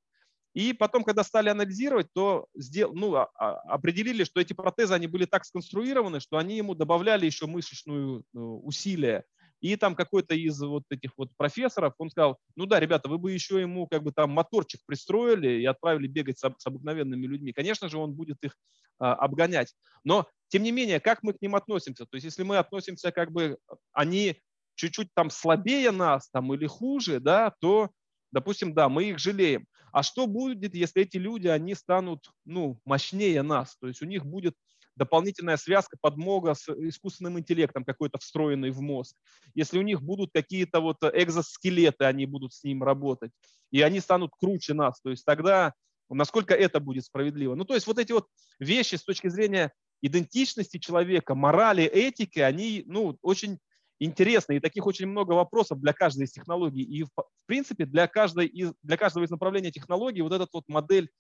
И потом, когда стали анализировать, то сдел, ну, а, а, определили, что эти протезы они были так сконструированы, что они ему добавляли еще мышечную э, усилие. И там какой-то из вот этих вот профессоров, он сказал, ну да, ребята, вы бы еще ему как бы там моторчик пристроили и отправили бегать с, с обыкновенными людьми. Конечно же, он будет их а, обгонять. Но, тем не менее, как мы к ним относимся? То есть, если мы относимся как бы, они чуть-чуть там слабее нас там или хуже, да, то Допустим, да, мы их жалеем. А что будет, если эти люди, они станут ну, мощнее нас? То есть у них будет дополнительная связка, подмога с искусственным интеллектом какой-то встроенный в мозг. Если у них будут какие-то вот экзоскелеты, они будут с ним работать, и они станут круче нас, то есть тогда насколько это будет справедливо. Ну, то есть вот эти вот вещи с точки зрения идентичности человека, морали, этики, они ну, очень интересно, и таких очень много вопросов для каждой из технологий. И, в принципе, для, каждой из, для каждого из направлений технологий вот эта вот модель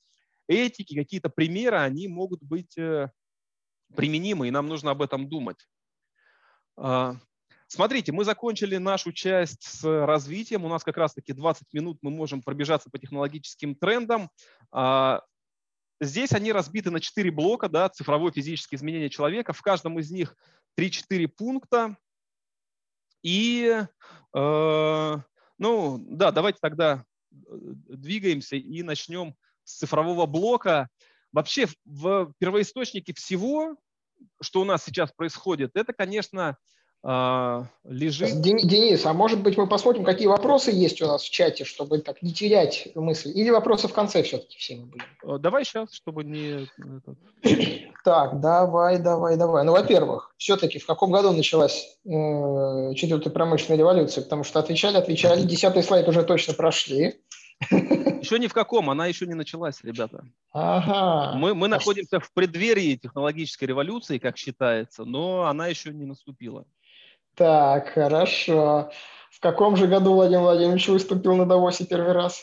этики, какие-то примеры, они могут быть э, применимы, и нам нужно об этом думать. А, смотрите, мы закончили нашу часть с развитием. У нас как раз-таки 20 минут мы можем пробежаться по технологическим трендам. А, здесь они разбиты на 4 блока, да, цифровое физическое изменение человека. В каждом из них 3-4 пункта. И, э, ну, да, давайте тогда э, двигаемся и начнем с цифрового блока. Вообще в первоисточнике всего, что у нас сейчас происходит, это, конечно, а, лежит... Денис, а может быть мы посмотрим, какие вопросы есть у нас в чате, чтобы так не терять мысль? Или вопросы в конце все-таки все мы будем? Э, давай сейчас, чтобы не... <coughs> Так, давай, давай, давай. Ну, во-первых, все-таки в каком году началась э, четвертая промышленная революция? Потому что отвечали, отвечали, десятый слайд уже точно прошли. Еще ни в каком, она еще не началась, ребята. Ага. Мы, мы находимся в преддверии технологической революции, как считается, но она еще не наступила. Так, хорошо. В каком же году Владимир Владимирович выступил на Давосе первый раз?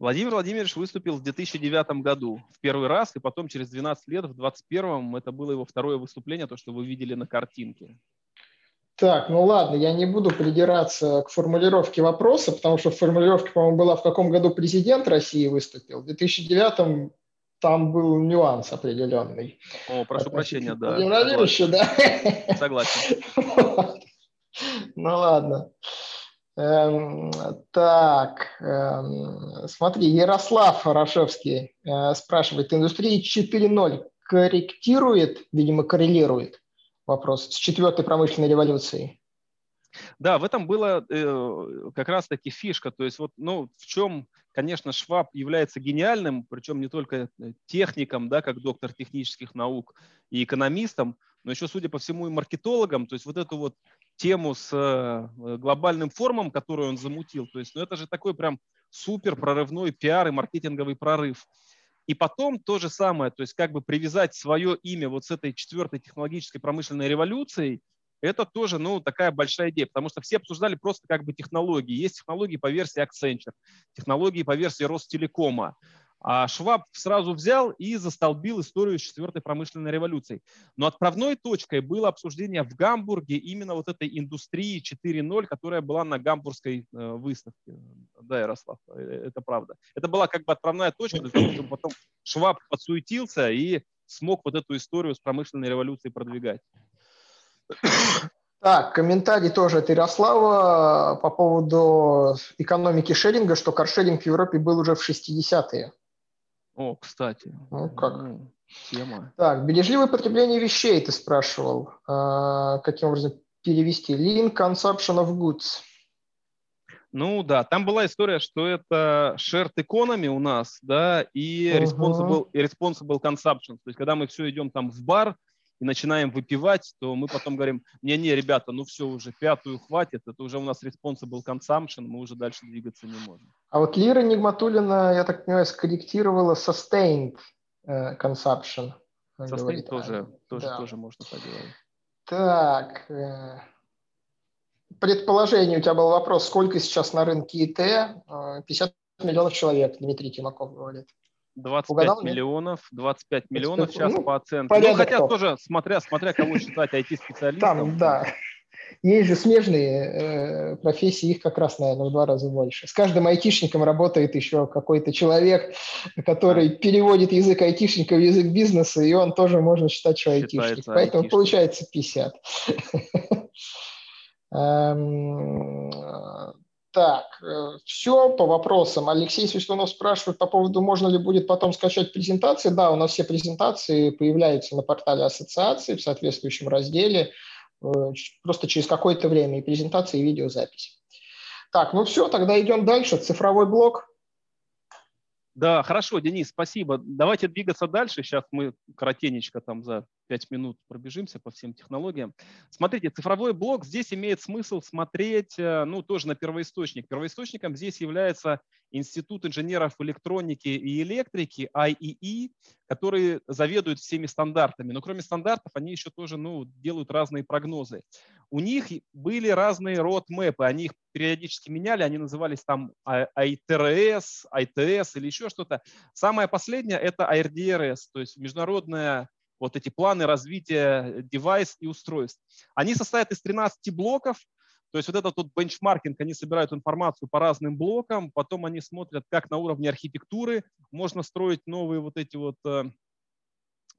Владимир Владимирович выступил в 2009 году в первый раз, и потом через 12 лет, в 2021 это было его второе выступление, то, что вы видели на картинке. Так, ну ладно, я не буду придираться к формулировке вопроса, потому что формулировка, по-моему, была, в каком году президент России выступил. В 2009 там был нюанс определенный. О, прошу прощения, да. Владимировича, да. Согласен. Ну ладно. Эм, так, эм, смотри, Ярослав Рашевский э, спрашивает, индустрия 4.0 корректирует, видимо, коррелирует вопрос с четвертой промышленной революцией? Да, в этом была э, как раз-таки фишка. То есть вот, ну, в чем, конечно, Шваб является гениальным, причем не только э, техником, да, как доктор технических наук и экономистом, но еще, судя по всему, и маркетологом. То есть вот эту вот тему с э, глобальным форумом, которую он замутил, то есть, ну, это же такой прям супер прорывной пиар и маркетинговый прорыв. И потом то же самое, то есть как бы привязать свое имя вот с этой четвертой технологической промышленной революцией, это тоже, ну, такая большая идея, потому что все обсуждали просто как бы технологии. Есть технологии по версии Accenture, технологии по версии Ростелекома. А Шваб сразу взял и застолбил историю с четвертой промышленной революцией. Но отправной точкой было обсуждение в Гамбурге именно вот этой индустрии 4.0, которая была на гамбургской э, выставке. Да, Ярослав, э, это правда. Это была как бы отправная точка для того, чтобы потом Шваб подсуетился и смог вот эту историю с промышленной революцией продвигать. Так, комментарий тоже от Ярослава по поводу экономики шеринга, что каршеринг в Европе был уже в 60-е. О, кстати. Ну, как? Ну, тема. Так, бережливое потребление вещей, ты спрашивал. А, каким образом перевести? Lean consumption of goods. Ну да, там была история, что это shared economy у нас, да, и uh-huh. responsible, и responsible consumption. То есть когда мы все идем там в бар, и начинаем выпивать, то мы потом говорим, не-не, ребята, ну все уже, пятую хватит, это уже у нас responsible consumption, мы уже дальше двигаться не можем. А вот Лира Нигматулина, я так понимаю, скорректировала sustained uh, consumption. Sustained говорит, тоже, тоже, да. тоже можно говорить. Так, э, предположение, у тебя был вопрос, сколько сейчас на рынке ИТ? 50 э, миллионов человек, Дмитрий Тимаков говорит. 25 Угадал, миллионов, 25 миллионов сейчас ну, по оценке. Ну, хотя топ. тоже, смотря, смотря кого <laughs> считать IT-специалистом. Там, да. Есть же смежные э, профессии, их как раз, наверное, в два раза больше. С каждым айтишником работает еще какой-то человек, который переводит язык айтишника в язык бизнеса, и он тоже можно считать, что айтишник. Поэтому айтишник. получается 50. <laughs> Так, э, все по вопросам. Алексей Свистунов спрашивает по поводу, можно ли будет потом скачать презентации. Да, у нас все презентации появляются на портале ассоциации в соответствующем разделе э, просто через какое-то время и презентации, и видеозапись. Так, ну все, тогда идем дальше. Цифровой блок. Да, хорошо, Денис, спасибо. Давайте двигаться дальше. Сейчас мы коротенечко там за 5 минут пробежимся по всем технологиям. Смотрите, цифровой блок здесь имеет смысл смотреть, э, ну, тоже на первоисточник. Первоисточником здесь является Институт инженеров электроники и электрики, IEE, который заведует всеми стандартами. Но кроме стандартов, они еще тоже ну, делают разные прогнозы. У них были разные родмэпы, они их периодически меняли, они назывались там ITRS, ITS или еще что-то. Самое последнее – это IRDRS, то есть международная вот эти планы развития девайс и устройств. Они состоят из 13 блоков, то есть вот этот вот бенчмаркинг, они собирают информацию по разным блокам, потом они смотрят, как на уровне архитектуры можно строить новые вот эти вот э,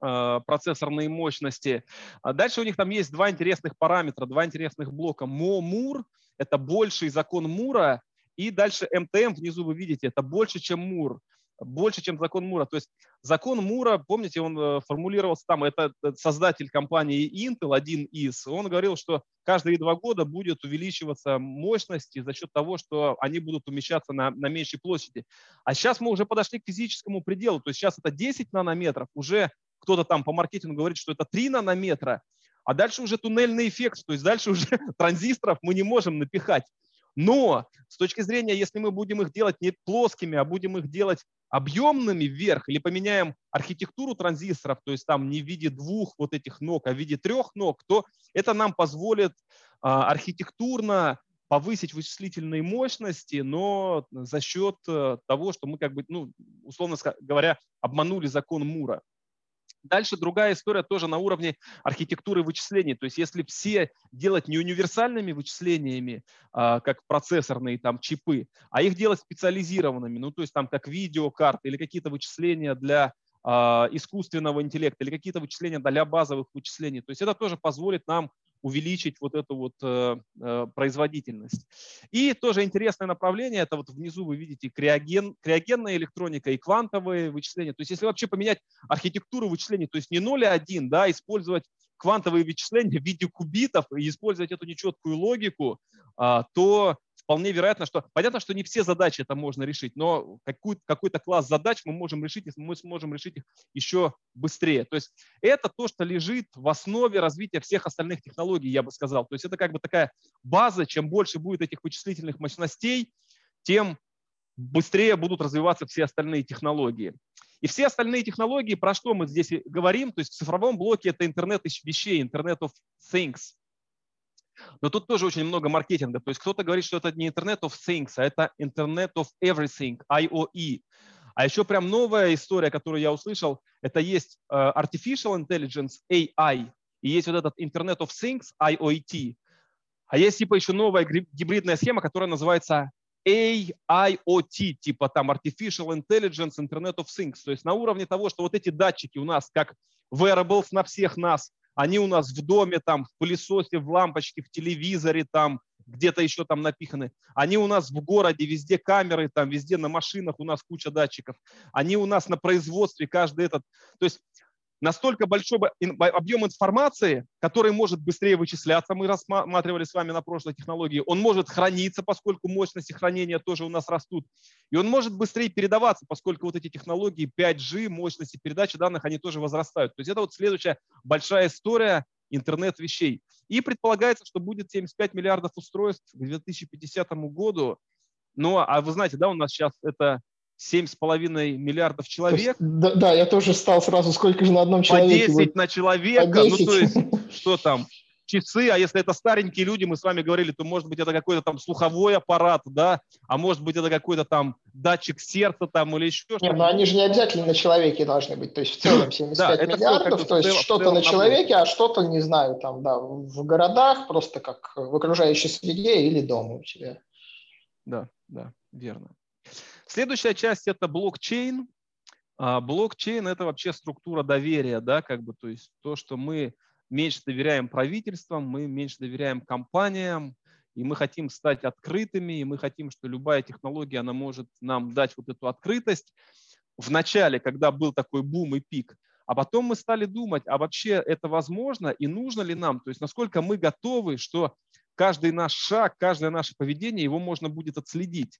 э, процессорные мощности. А дальше у них там есть два интересных параметра, два интересных блока. Мо-Мур – это больший закон Мура, и дальше МТМ внизу вы видите, это больше, чем Мур больше, чем закон Мура. То есть закон Мура, помните, он э, формулировался там, это создатель компании Intel, один из, он говорил, что каждые два года будет увеличиваться мощность за счет того, что они будут умещаться на, на меньшей площади. А сейчас мы уже подошли к физическому пределу, то есть сейчас это 10 нанометров, уже кто-то там по маркетингу говорит, что это 3 нанометра, а дальше уже туннельный эффект, то есть дальше <laughs> уже транзисторов мы не можем напихать. Но с точки зрения, если мы будем их делать не плоскими, а будем их делать объемными вверх или поменяем архитектуру транзисторов, то есть там не в виде двух вот этих ног, а в виде трех ног, то это нам позволит а, архитектурно повысить вычислительные мощности, но за счет э, того, что мы как бы, ну, условно говоря, обманули закон Мура. Дальше другая история тоже на уровне архитектуры вычислений. То есть если все делать не универсальными вычислениями, а, как процессорные там чипы, а их делать специализированными, ну то есть там как видеокарты или какие-то вычисления для а, искусственного интеллекта или какие-то вычисления для базовых вычислений. То есть это тоже позволит нам увеличить вот эту вот э, э, производительность. И тоже интересное направление, это вот внизу вы видите криоген, криогенная электроника и квантовые вычисления. То есть если вообще поменять архитектуру вычислений, то есть не 0 и 1, да, использовать квантовые вычисления в виде кубитов и использовать эту нечеткую логику, а, то вполне вероятно, что понятно, что не все задачи это можно решить, но какой-то класс задач мы можем решить, если мы сможем решить их еще быстрее. То есть это то, что лежит в основе развития всех остальных технологий, я бы сказал. То есть это как бы такая база, чем больше будет этих вычислительных мощностей, тем быстрее будут развиваться все остальные технологии. И все остальные технологии, про что мы здесь говорим, то есть в цифровом блоке это интернет вещей, интернет of things. Но тут тоже очень много маркетинга. То есть кто-то говорит, что это не Internet of Things, а это Internet of Everything, IOE. А еще прям новая история, которую я услышал, это есть э, Artificial Intelligence, AI, и есть вот этот Internet of Things, IoT. А есть типа еще новая гибридная схема, которая называется AIoT, типа там Artificial Intelligence, Internet of Things. То есть на уровне того, что вот эти датчики у нас как wearables на всех нас, они у нас в доме, там, в пылесосе, в лампочке, в телевизоре, там, где-то еще там напиханы. Они у нас в городе, везде камеры, там, везде на машинах у нас куча датчиков. Они у нас на производстве, каждый этот. То есть настолько большой объем информации, который может быстрее вычисляться, мы рассматривали с вами на прошлой технологии, он может храниться, поскольку мощности хранения тоже у нас растут, и он может быстрее передаваться, поскольку вот эти технологии 5G, мощности передачи данных, они тоже возрастают. То есть это вот следующая большая история интернет вещей. И предполагается, что будет 75 миллиардов устройств к 2050 году. Ну, а вы знаете, да, у нас сейчас это 7,5 миллиардов человек. Есть, да, да, я тоже стал сразу, сколько же на одном человеке. По 10 будет? на человека, По 10. ну то есть, <laughs> что там, часы, а если это старенькие люди, мы с вами говорили, то может быть это какой-то там слуховой аппарат, да, а может быть это какой-то там датчик сердца там или еще что-то. Нет, но они же не обязательно на человеке должны быть, то есть в <clears throat> целом 75 да, миллиардов, то есть что-то на человеке, а что-то, не знаю, там, да, в городах, просто как в окружающей среде или дома у тебя. Да, да, верно. Следующая часть – это блокчейн. А, блокчейн – это вообще структура доверия, да, как бы, то есть то, что мы меньше доверяем правительствам, мы меньше доверяем компаниям, и мы хотим стать открытыми, и мы хотим, что любая технология, она может нам дать вот эту открытость. В начале, когда был такой бум и пик, а потом мы стали думать, а вообще это возможно и нужно ли нам, то есть насколько мы готовы, что каждый наш шаг, каждое наше поведение, его можно будет отследить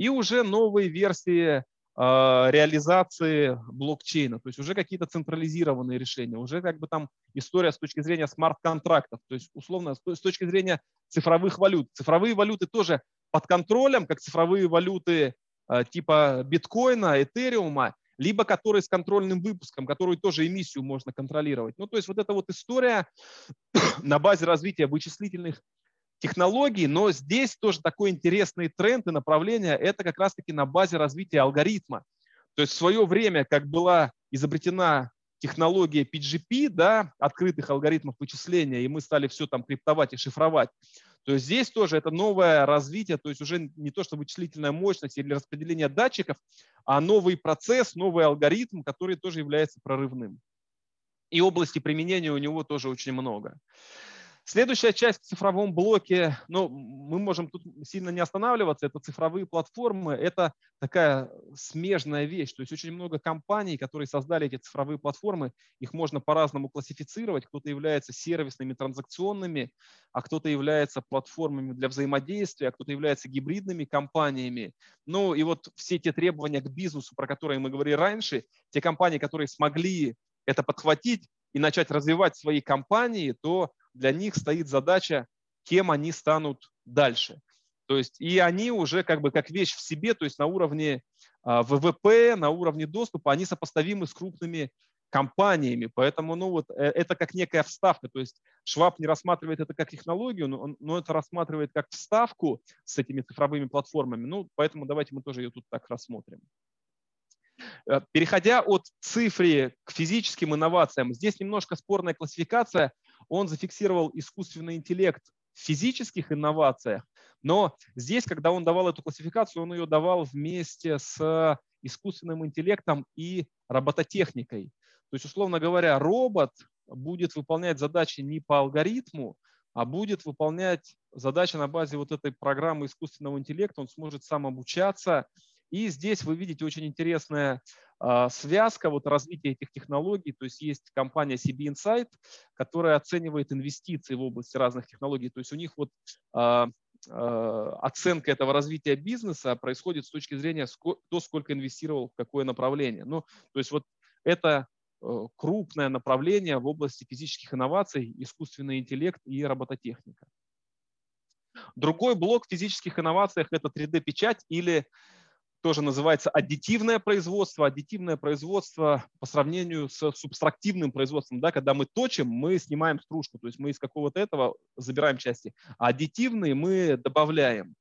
и уже новые версии а, реализации блокчейна, то есть уже какие-то централизированные решения, уже как бы там история с точки зрения смарт-контрактов, то есть условно с точки зрения цифровых валют. Цифровые валюты тоже под контролем, как цифровые валюты а, типа биткоина, этериума, либо которые с контрольным выпуском, которую тоже эмиссию можно контролировать. Ну, то есть вот эта вот история <clears throat> на базе развития вычислительных технологий, но здесь тоже такой интересный тренд и направление, это как раз-таки на базе развития алгоритма. То есть в свое время, как была изобретена технология PGP, да, открытых алгоритмов вычисления, и мы стали все там криптовать и шифровать, то есть здесь тоже это новое развитие, то есть уже не то, что вычислительная мощность или распределение датчиков, а новый процесс, новый алгоритм, который тоже является прорывным. И области применения у него тоже очень много. Следующая часть в цифровом блоке, ну, мы можем тут сильно не останавливаться, это цифровые платформы, это такая смежная вещь, то есть очень много компаний, которые создали эти цифровые платформы, их можно по-разному классифицировать, кто-то является сервисными, транзакционными, а кто-то является платформами для взаимодействия, а кто-то является гибридными компаниями. Ну и вот все те требования к бизнесу, про которые мы говорили раньше, те компании, которые смогли это подхватить и начать развивать свои компании, то для них стоит задача, кем они станут дальше. То есть и они уже как бы как вещь в себе, то есть на уровне а, ВВП, на уровне доступа, они сопоставимы с крупными компаниями. Поэтому ну, вот, э, это как некая вставка. То есть Шваб не рассматривает это как технологию, но, но это рассматривает как вставку с этими цифровыми платформами. Ну, поэтому давайте мы тоже ее тут так рассмотрим. Э, переходя от цифры к физическим инновациям, здесь немножко спорная классификация – он зафиксировал искусственный интеллект в физических инновациях, но здесь, когда он давал эту классификацию, он ее давал вместе с искусственным интеллектом и робототехникой. То есть, условно говоря, робот будет выполнять задачи не по алгоритму, а будет выполнять задачи на базе вот этой программы искусственного интеллекта, он сможет сам обучаться. И здесь вы видите очень интересное а, связка вот развития этих технологий, то есть есть компания CB Insight, которая оценивает инвестиции в области разных технологий, то есть у них вот а, а, оценка этого развития бизнеса происходит с точки зрения, кто сколько инвестировал в какое направление. Ну, то есть вот это э, крупное направление в области физических инноваций, искусственный интеллект и робототехника. Другой блок в физических инновациях – это 3D-печать или тоже называется аддитивное производство. Аддитивное производство по сравнению с субстрактивным производством, да, когда мы точим, мы снимаем стружку, то есть мы из какого-то этого забираем части, а аддитивные мы добавляем.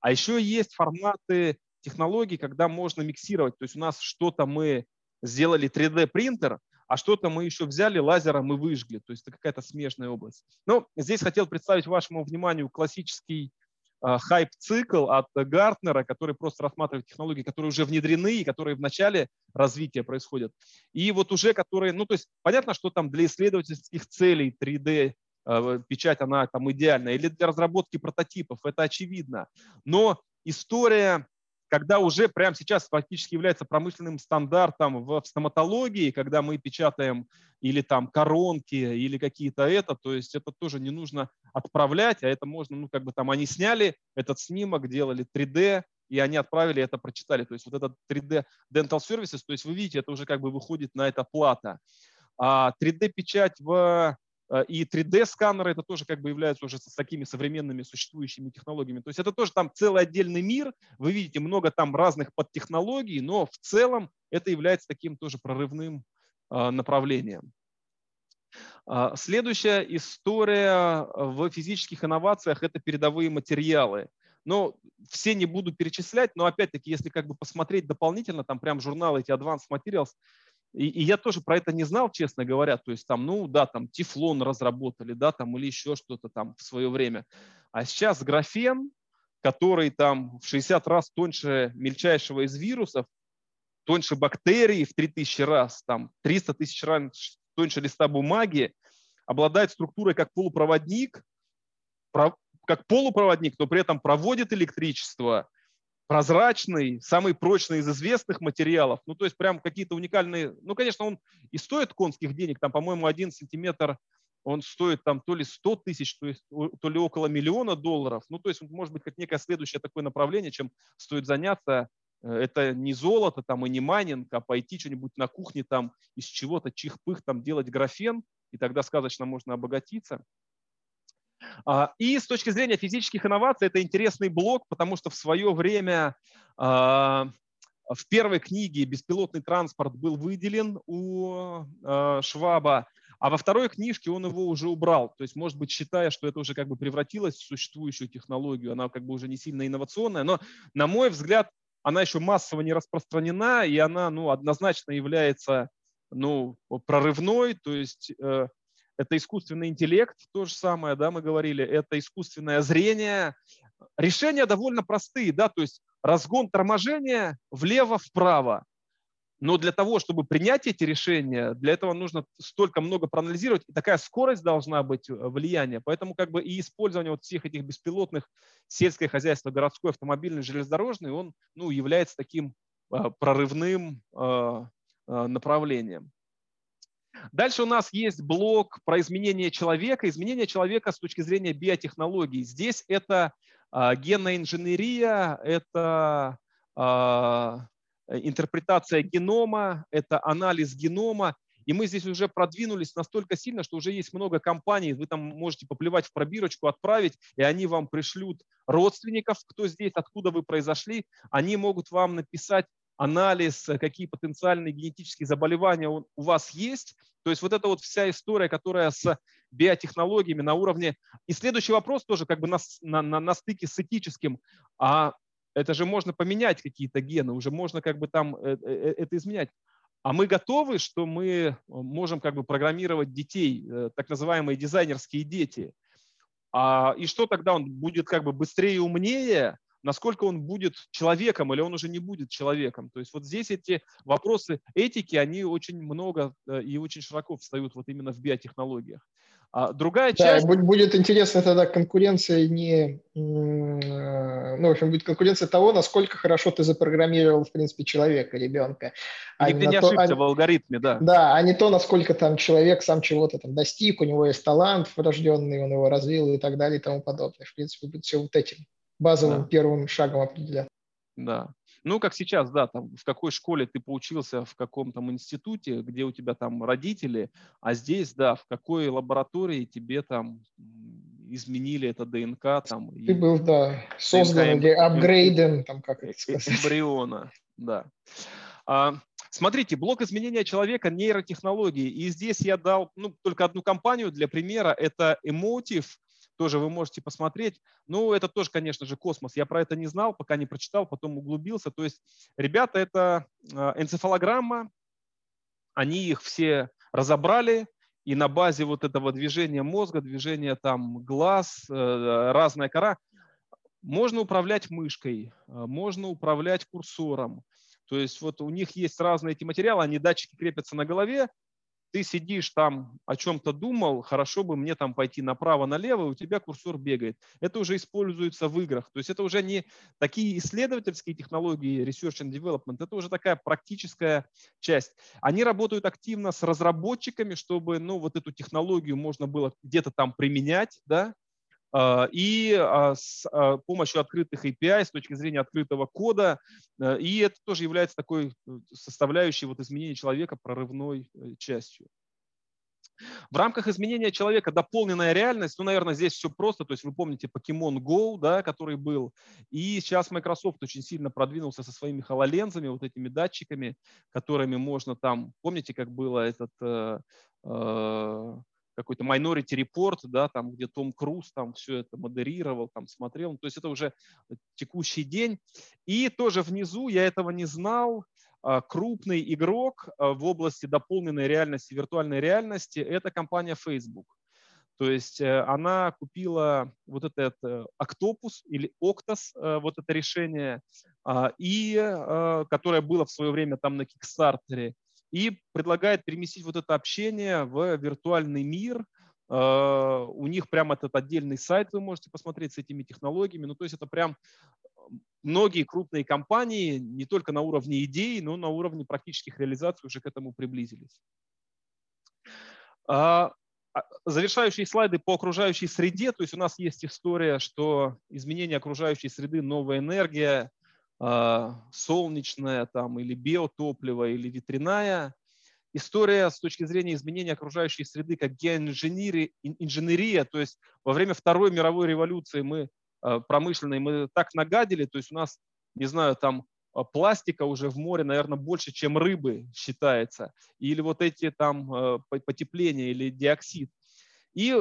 А еще есть форматы технологий, когда можно миксировать, то есть у нас что-то мы сделали 3D принтер, а что-то мы еще взяли лазером и выжгли, то есть это какая-то смежная область. Но здесь хотел представить вашему вниманию классический хайп-цикл от Гартнера, который просто рассматривает технологии, которые уже внедрены и которые в начале развития происходят. И вот уже которые, ну то есть понятно, что там для исследовательских целей 3D а, печать, она там идеальная, или для разработки прототипов, это очевидно. Но история когда уже прямо сейчас фактически является промышленным стандартом в стоматологии, когда мы печатаем или там коронки, или какие-то это, то есть это тоже не нужно отправлять, а это можно, ну, как бы там они сняли этот снимок, делали 3D, и они отправили это, прочитали. То есть вот этот 3D Dental Services, то есть вы видите, это уже как бы выходит на это плата. А 3D-печать в и 3D-сканеры это тоже как бы являются уже с такими современными существующими технологиями. То есть это тоже там целый отдельный мир. Вы видите много там разных подтехнологий, но в целом это является таким тоже прорывным э, направлением. А, следующая история в физических инновациях – это передовые материалы. Но все не буду перечислять, но опять-таки, если как бы посмотреть дополнительно, там прям журналы эти Advanced Materials, и, и я тоже про это не знал, честно говоря. То есть там, ну да, там тефлон разработали, да, там или еще что-то там в свое время. А сейчас графен, который там в 60 раз тоньше мельчайшего из вирусов, тоньше бактерий в 3000 раз, там 300 тысяч раз тоньше листа бумаги, обладает структурой как полупроводник, как полупроводник, но при этом проводит электричество, прозрачный, самый прочный из известных материалов. Ну, то есть прям какие-то уникальные... Ну, конечно, он и стоит конских денег. Там, по-моему, один сантиметр он стоит там то ли 100 тысяч, то, есть, то ли около миллиона долларов. Ну, то есть, может быть, как некое следующее такое направление, чем стоит заняться. Э, это не золото там и не майнинг, а пойти что-нибудь на кухне там из чего-то чих-пых там делать графен, и тогда сказочно можно обогатиться. А, и с точки зрения физических инноваций это интересный блок, потому что в свое время а, в первой книге беспилотный транспорт был выделен у а, Шваба, а во второй книжке он его уже убрал. То есть, может быть, считая, что это уже как бы превратилось в существующую технологию, она как бы уже не сильно инновационная, но, на мой взгляд, она еще массово не распространена, и она ну, однозначно является ну, прорывной, то есть э, это искусственный интеллект, то же самое, да, мы говорили, это искусственное зрение. Решения довольно простые, да, то есть разгон торможения влево-вправо. Но для того, чтобы принять эти решения, для этого нужно столько много проанализировать, и такая скорость должна быть э, влияние. Поэтому как бы и использование вот всех этих беспилотных сельское хозяйство, городской, автомобильный, железнодорожный, он ну, является таким э, прорывным э, направлением. Дальше у нас есть блок про изменение человека. Изменение человека с точки зрения биотехнологий. Здесь это э, генная инженерия, это э, интерпретация генома, это анализ генома. И мы здесь уже продвинулись настолько сильно, что уже есть много компаний, вы там можете поплевать в пробирочку, отправить, и они вам пришлют родственников, кто здесь, откуда вы произошли. Они могут вам написать анализ, э, какие потенциальные генетические заболевания у вас есть. То есть вот это вот вся история, которая с биотехнологиями на уровне. И следующий вопрос тоже как бы на, на, на, на стыке с этическим. А это же можно поменять какие-то гены, уже можно как бы там э, э, это изменять. А мы готовы, что мы можем как бы программировать детей, так называемые дизайнерские дети. А, и что тогда он будет как бы быстрее и умнее, насколько он будет человеком или он уже не будет человеком. То есть вот здесь эти вопросы этики, они очень много э, и очень широко встают вот именно в биотехнологиях. А другая часть... Да, будет интересно тогда конкуренция не... Ну, в общем, будет конкуренция того, насколько хорошо ты запрограммировал, в принципе, человека, ребенка. А Нигде не, не ошибся а... в алгоритме, да. Да, а не то, насколько там человек сам чего-то там достиг, у него есть талант врожденный, он его развил и так далее и тому подобное. В принципе, будет все вот этим базовым да. первым шагом определять. Да. Ну, как сейчас, да, там, в какой школе ты поучился, в каком там институте, где у тебя там родители, а здесь, да, в какой лаборатории тебе там изменили это ДНК там. Ты и, был, да, создан или апгрейден, там, как это сказать. Эмбриона, да. А, смотрите, блок изменения человека нейротехнологии. И здесь я дал ну, только одну компанию для примера. Это Emotive тоже вы можете посмотреть. Ну, это тоже, конечно же, космос. Я про это не знал, пока не прочитал, потом углубился. То есть, ребята, это а, энцефалограмма, они их все разобрали, и на базе вот этого движения мозга, движения там глаз, э, разная кора, можно управлять мышкой, э, можно управлять курсором. То есть вот у них есть разные эти материалы, они датчики крепятся на голове, ты сидишь там, о чем-то думал, хорошо бы мне там пойти направо-налево, у тебя курсор бегает. Это уже используется в играх. То есть это уже не такие исследовательские технологии, research and development, это уже такая практическая часть. Они работают активно с разработчиками, чтобы ну, вот эту технологию можно было где-то там применять, да, и а, с а, помощью открытых API с точки зрения открытого кода. Э, и это тоже является такой э, составляющей вот изменения человека прорывной э, частью. В рамках изменения человека дополненная реальность, ну, наверное, здесь все просто. То есть вы помните Pokemon Go, да, который был. И сейчас Microsoft очень сильно продвинулся со своими хололензами, вот этими датчиками, которыми можно там, помните, как было этот какой-то Minority Report, да, там, где Том Круз там все это модерировал, там смотрел. То есть это уже текущий день. И тоже внизу, я этого не знал, а, крупный игрок а, в области дополненной реальности, виртуальной реальности – это компания Facebook. То есть э, она купила вот этот э, Octopus или Octus, э, вот это решение, а, и которое было в свое время там на Kickstarter, и предлагает переместить вот это общение в виртуальный мир. А, у них прям этот отдельный сайт вы можете посмотреть с этими технологиями. Ну, то есть это прям многие крупные компании не только на уровне идей, но на уровне практических реализаций уже к этому приблизились. А, а, завершающие слайды по окружающей среде. То есть у нас есть история, что изменение окружающей среды, новая энергия, солнечная там, или биотопливо, или ветряная. История с точки зрения изменения окружающей среды как геоинженерия, то есть во время Второй мировой революции мы а, промышленной, мы так нагадили, то есть у нас, не знаю, там а, пластика уже в море, наверное, больше, чем рыбы считается, или вот эти там потепления или диоксид. И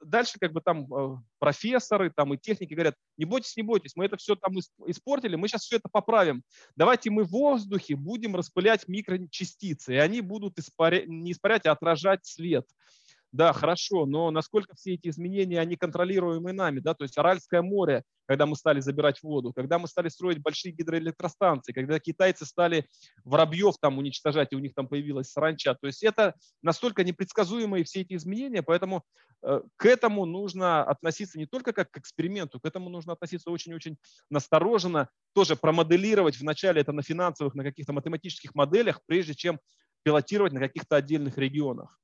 дальше как бы там э, профессоры там и техники говорят, не бойтесь, не бойтесь, мы это все там испортили, мы сейчас все это поправим. Давайте мы в воздухе будем распылять микрочастицы, и они будут испаря... не испарять, а отражать свет. Да, хорошо, но насколько все эти изменения, они контролируемы нами, да, то есть Аральское море, когда мы стали забирать воду, когда мы стали строить большие гидроэлектростанции, когда китайцы стали воробьев там уничтожать, и у них там появилась саранча. То есть это настолько непредсказуемые все эти изменения, поэтому э, к этому нужно относиться не только как к эксперименту, к этому нужно относиться очень-очень настороженно, тоже промоделировать вначале это на финансовых, на каких-то математических моделях, прежде чем пилотировать на каких-то отдельных регионах.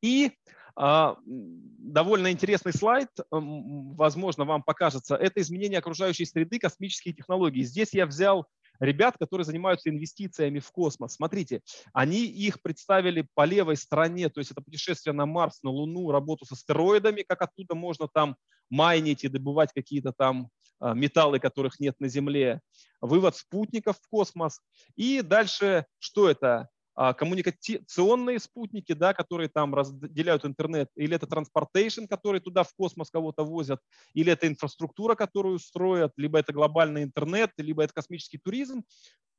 И а, довольно интересный слайд, возможно, вам покажется, это изменение окружающей среды, космические технологии. Здесь я взял ребят, которые занимаются инвестициями в космос. Смотрите, они их представили по левой стороне, то есть это путешествие на Марс, на Луну, работу с астероидами, как оттуда можно там майнить и добывать какие-то там а, металлы, которых нет на Земле, вывод спутников в космос. И дальше, что это? А, коммуникационные спутники, да, которые там разделяют интернет, или это transportation, который туда в космос кого-то возят, или это инфраструктура, которую строят, либо это глобальный интернет, либо это космический туризм.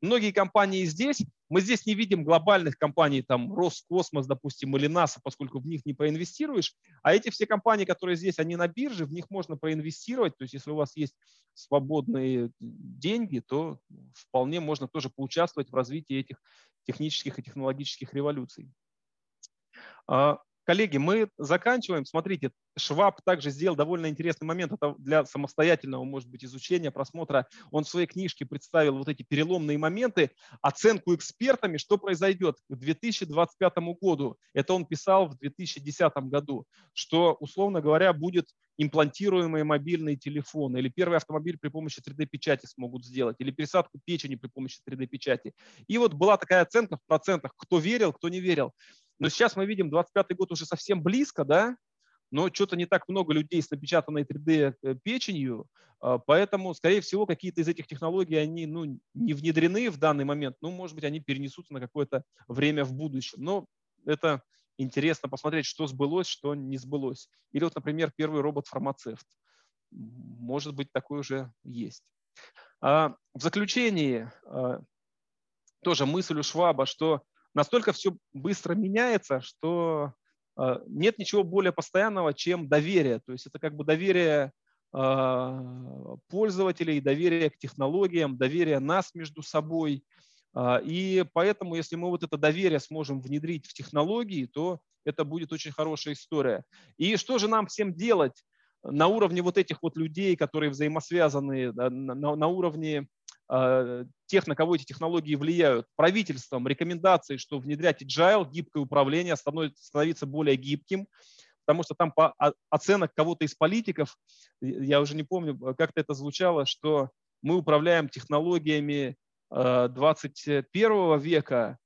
Многие компании здесь, мы здесь не видим глобальных компаний, там Роскосмос, допустим, или НАСА, поскольку в них не проинвестируешь, а эти все компании, которые здесь, они на бирже, в них можно проинвестировать, то есть если у вас есть свободные деньги, то вполне можно тоже поучаствовать в развитии этих технических и технологических революций. Коллеги, мы заканчиваем. Смотрите, Шваб также сделал довольно интересный момент это для самостоятельного, может быть, изучения, просмотра. Он в своей книжке представил вот эти переломные моменты, оценку экспертами, что произойдет к 2025 году. Это он писал в 2010 году, что, условно говоря, будет имплантируемые мобильные телефоны, или первый автомобиль при помощи 3D-печати смогут сделать, или пересадку печени при помощи 3D-печати. И вот была такая оценка в процентах, кто верил, кто не верил. Но сейчас мы видим, 25 год уже совсем близко, да, но что-то не так много людей с напечатанной 3D-печенью, а, поэтому, скорее всего, какие-то из этих технологий, они ну, не внедрены в данный момент, ну, может быть, они перенесутся на какое-то время в будущем. Но это интересно посмотреть, что сбылось, что не сбылось. Или вот, например, первый робот-фармацевт. Может быть, такой уже есть. А, в заключении а, тоже мысль у Шваба, что настолько все быстро меняется, что а, нет ничего более постоянного, чем доверие. То есть это как бы доверие пользователей, доверие к технологиям, доверие нас между собой. А, и поэтому, если мы вот это доверие сможем внедрить в технологии, то это будет очень хорошая история. И что же нам всем делать на уровне вот этих вот людей, которые взаимосвязаны, на, на уровне тех, на кого эти технологии влияют, правительством рекомендации, что внедрять agile, гибкое управление, становится, становиться более гибким, потому что там по оценок кого-то из политиков, я уже не помню, как-то это звучало, что мы управляем технологиями 21 э, века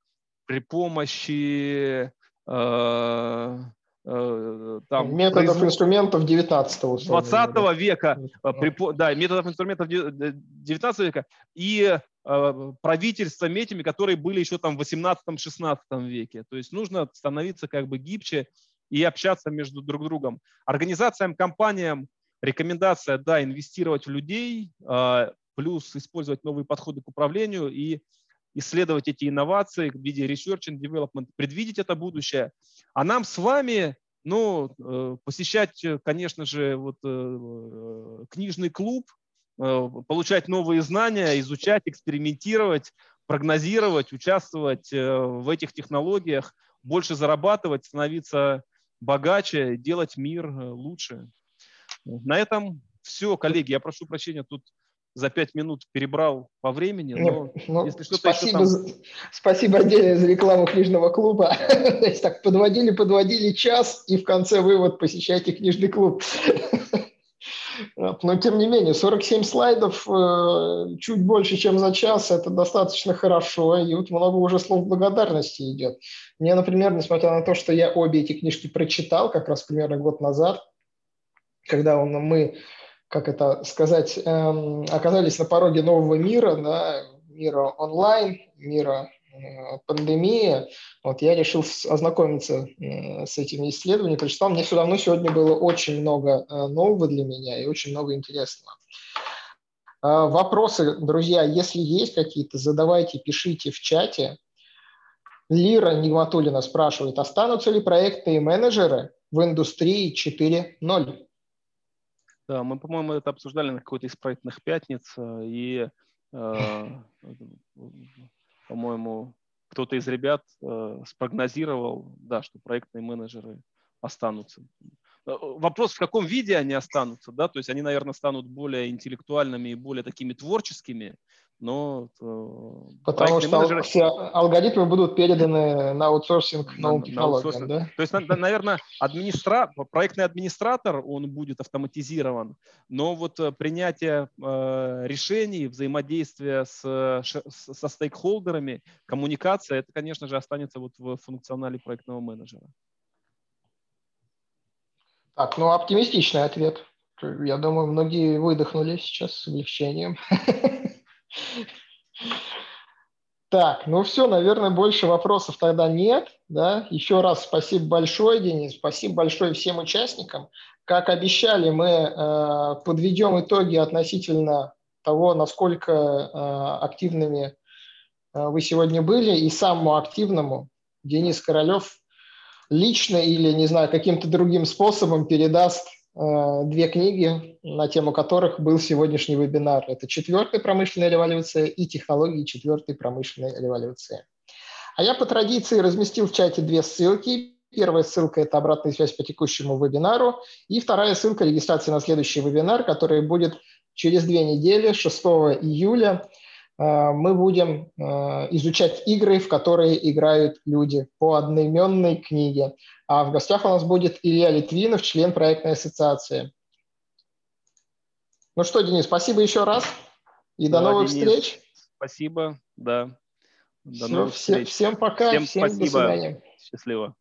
при помощи э, э, там, методов инструментов 19 20 да. века, при, да, методов инструментов 19 века и правительствами этими, которые были еще там в 18-16 веке. То есть нужно становиться как бы гибче и общаться между друг другом. Организациям, компаниям рекомендация, да, инвестировать в людей, плюс использовать новые подходы к управлению и исследовать эти инновации в виде research and development, предвидеть это будущее. А нам с вами ну, э, посещать, конечно же, вот, э, книжный клуб, э, получать новые знания, изучать, экспериментировать, прогнозировать, участвовать в этих технологиях, больше зарабатывать, становиться богаче, делать мир лучше. На этом все, коллеги. Я прошу прощения, тут за пять минут перебрал по времени, но ну, если что-то спасибо, там... спасибо отдельно за рекламу книжного клуба. <laughs> так, подводили, подводили час, и в конце вывод посещайте книжный клуб. <laughs> Но тем не менее, 47 слайдов, э, чуть больше, чем за час, это достаточно хорошо, и вот много уже слов благодарности идет. Мне, например, несмотря на то, что я обе эти книжки прочитал как раз примерно год назад, когда он, мы как это сказать, эм, оказались на пороге нового мира, да, мира онлайн, мира э, пандемии, вот я решил ознакомиться э, с этими исследованиями, прочитал, мне все равно сегодня было очень много э, нового для меня и очень много интересного. Э, вопросы, друзья, если есть какие-то, задавайте, пишите в чате. Лира Нигматулина спрашивает, останутся ли проектные менеджеры в индустрии 4.0? Да, мы, по-моему, это обсуждали на какой-то из проектных пятниц, э, и, э, по-моему, кто-то из ребят э, спрогнозировал, да, что проектные менеджеры останутся. Вопрос, в каком виде они останутся, да, то есть они, наверное, станут более интеллектуальными и более такими творческими, но... Э, Потому что менеджеры... все алгоритмы будут переданы на аутсорсинг новым технологиям, да? То есть, наверное, администра... проектный администратор, он будет автоматизирован, но вот э, принятие э, решений, взаимодействие с, со стейкхолдерами, коммуникация, это, конечно же, останется вот в функционале проектного менеджера. Так, ну оптимистичный ответ. Я думаю, многие выдохнули сейчас с облегчением. <laughs> Так, ну все, наверное, больше вопросов тогда нет. Да? Еще раз спасибо большое, Денис, спасибо большое всем участникам. Как обещали, мы э, подведем итоги относительно того, насколько э, активными э, вы сегодня были, и самому активному Денис Королев лично или, не знаю, каким-то другим способом передаст две книги, на тему которых был сегодняшний вебинар. Это «Четвертая промышленная революция» и «Технологии четвертой промышленной революции». А я по традиции разместил в чате две ссылки. Первая ссылка – это обратная связь по текущему вебинару. И вторая ссылка – регистрация на следующий вебинар, который будет через две недели, 6 июля. Э, мы будем э, изучать игры, в которые играют люди по одноименной книге. А в гостях у нас будет Илья Литвинов, член проектной ассоциации. Ну что, Денис, спасибо еще раз. И да, до новых Денис, встреч. Спасибо, да. До Все, новых встреч. Всем пока, всем, всем спасибо. до свидания. Счастливо.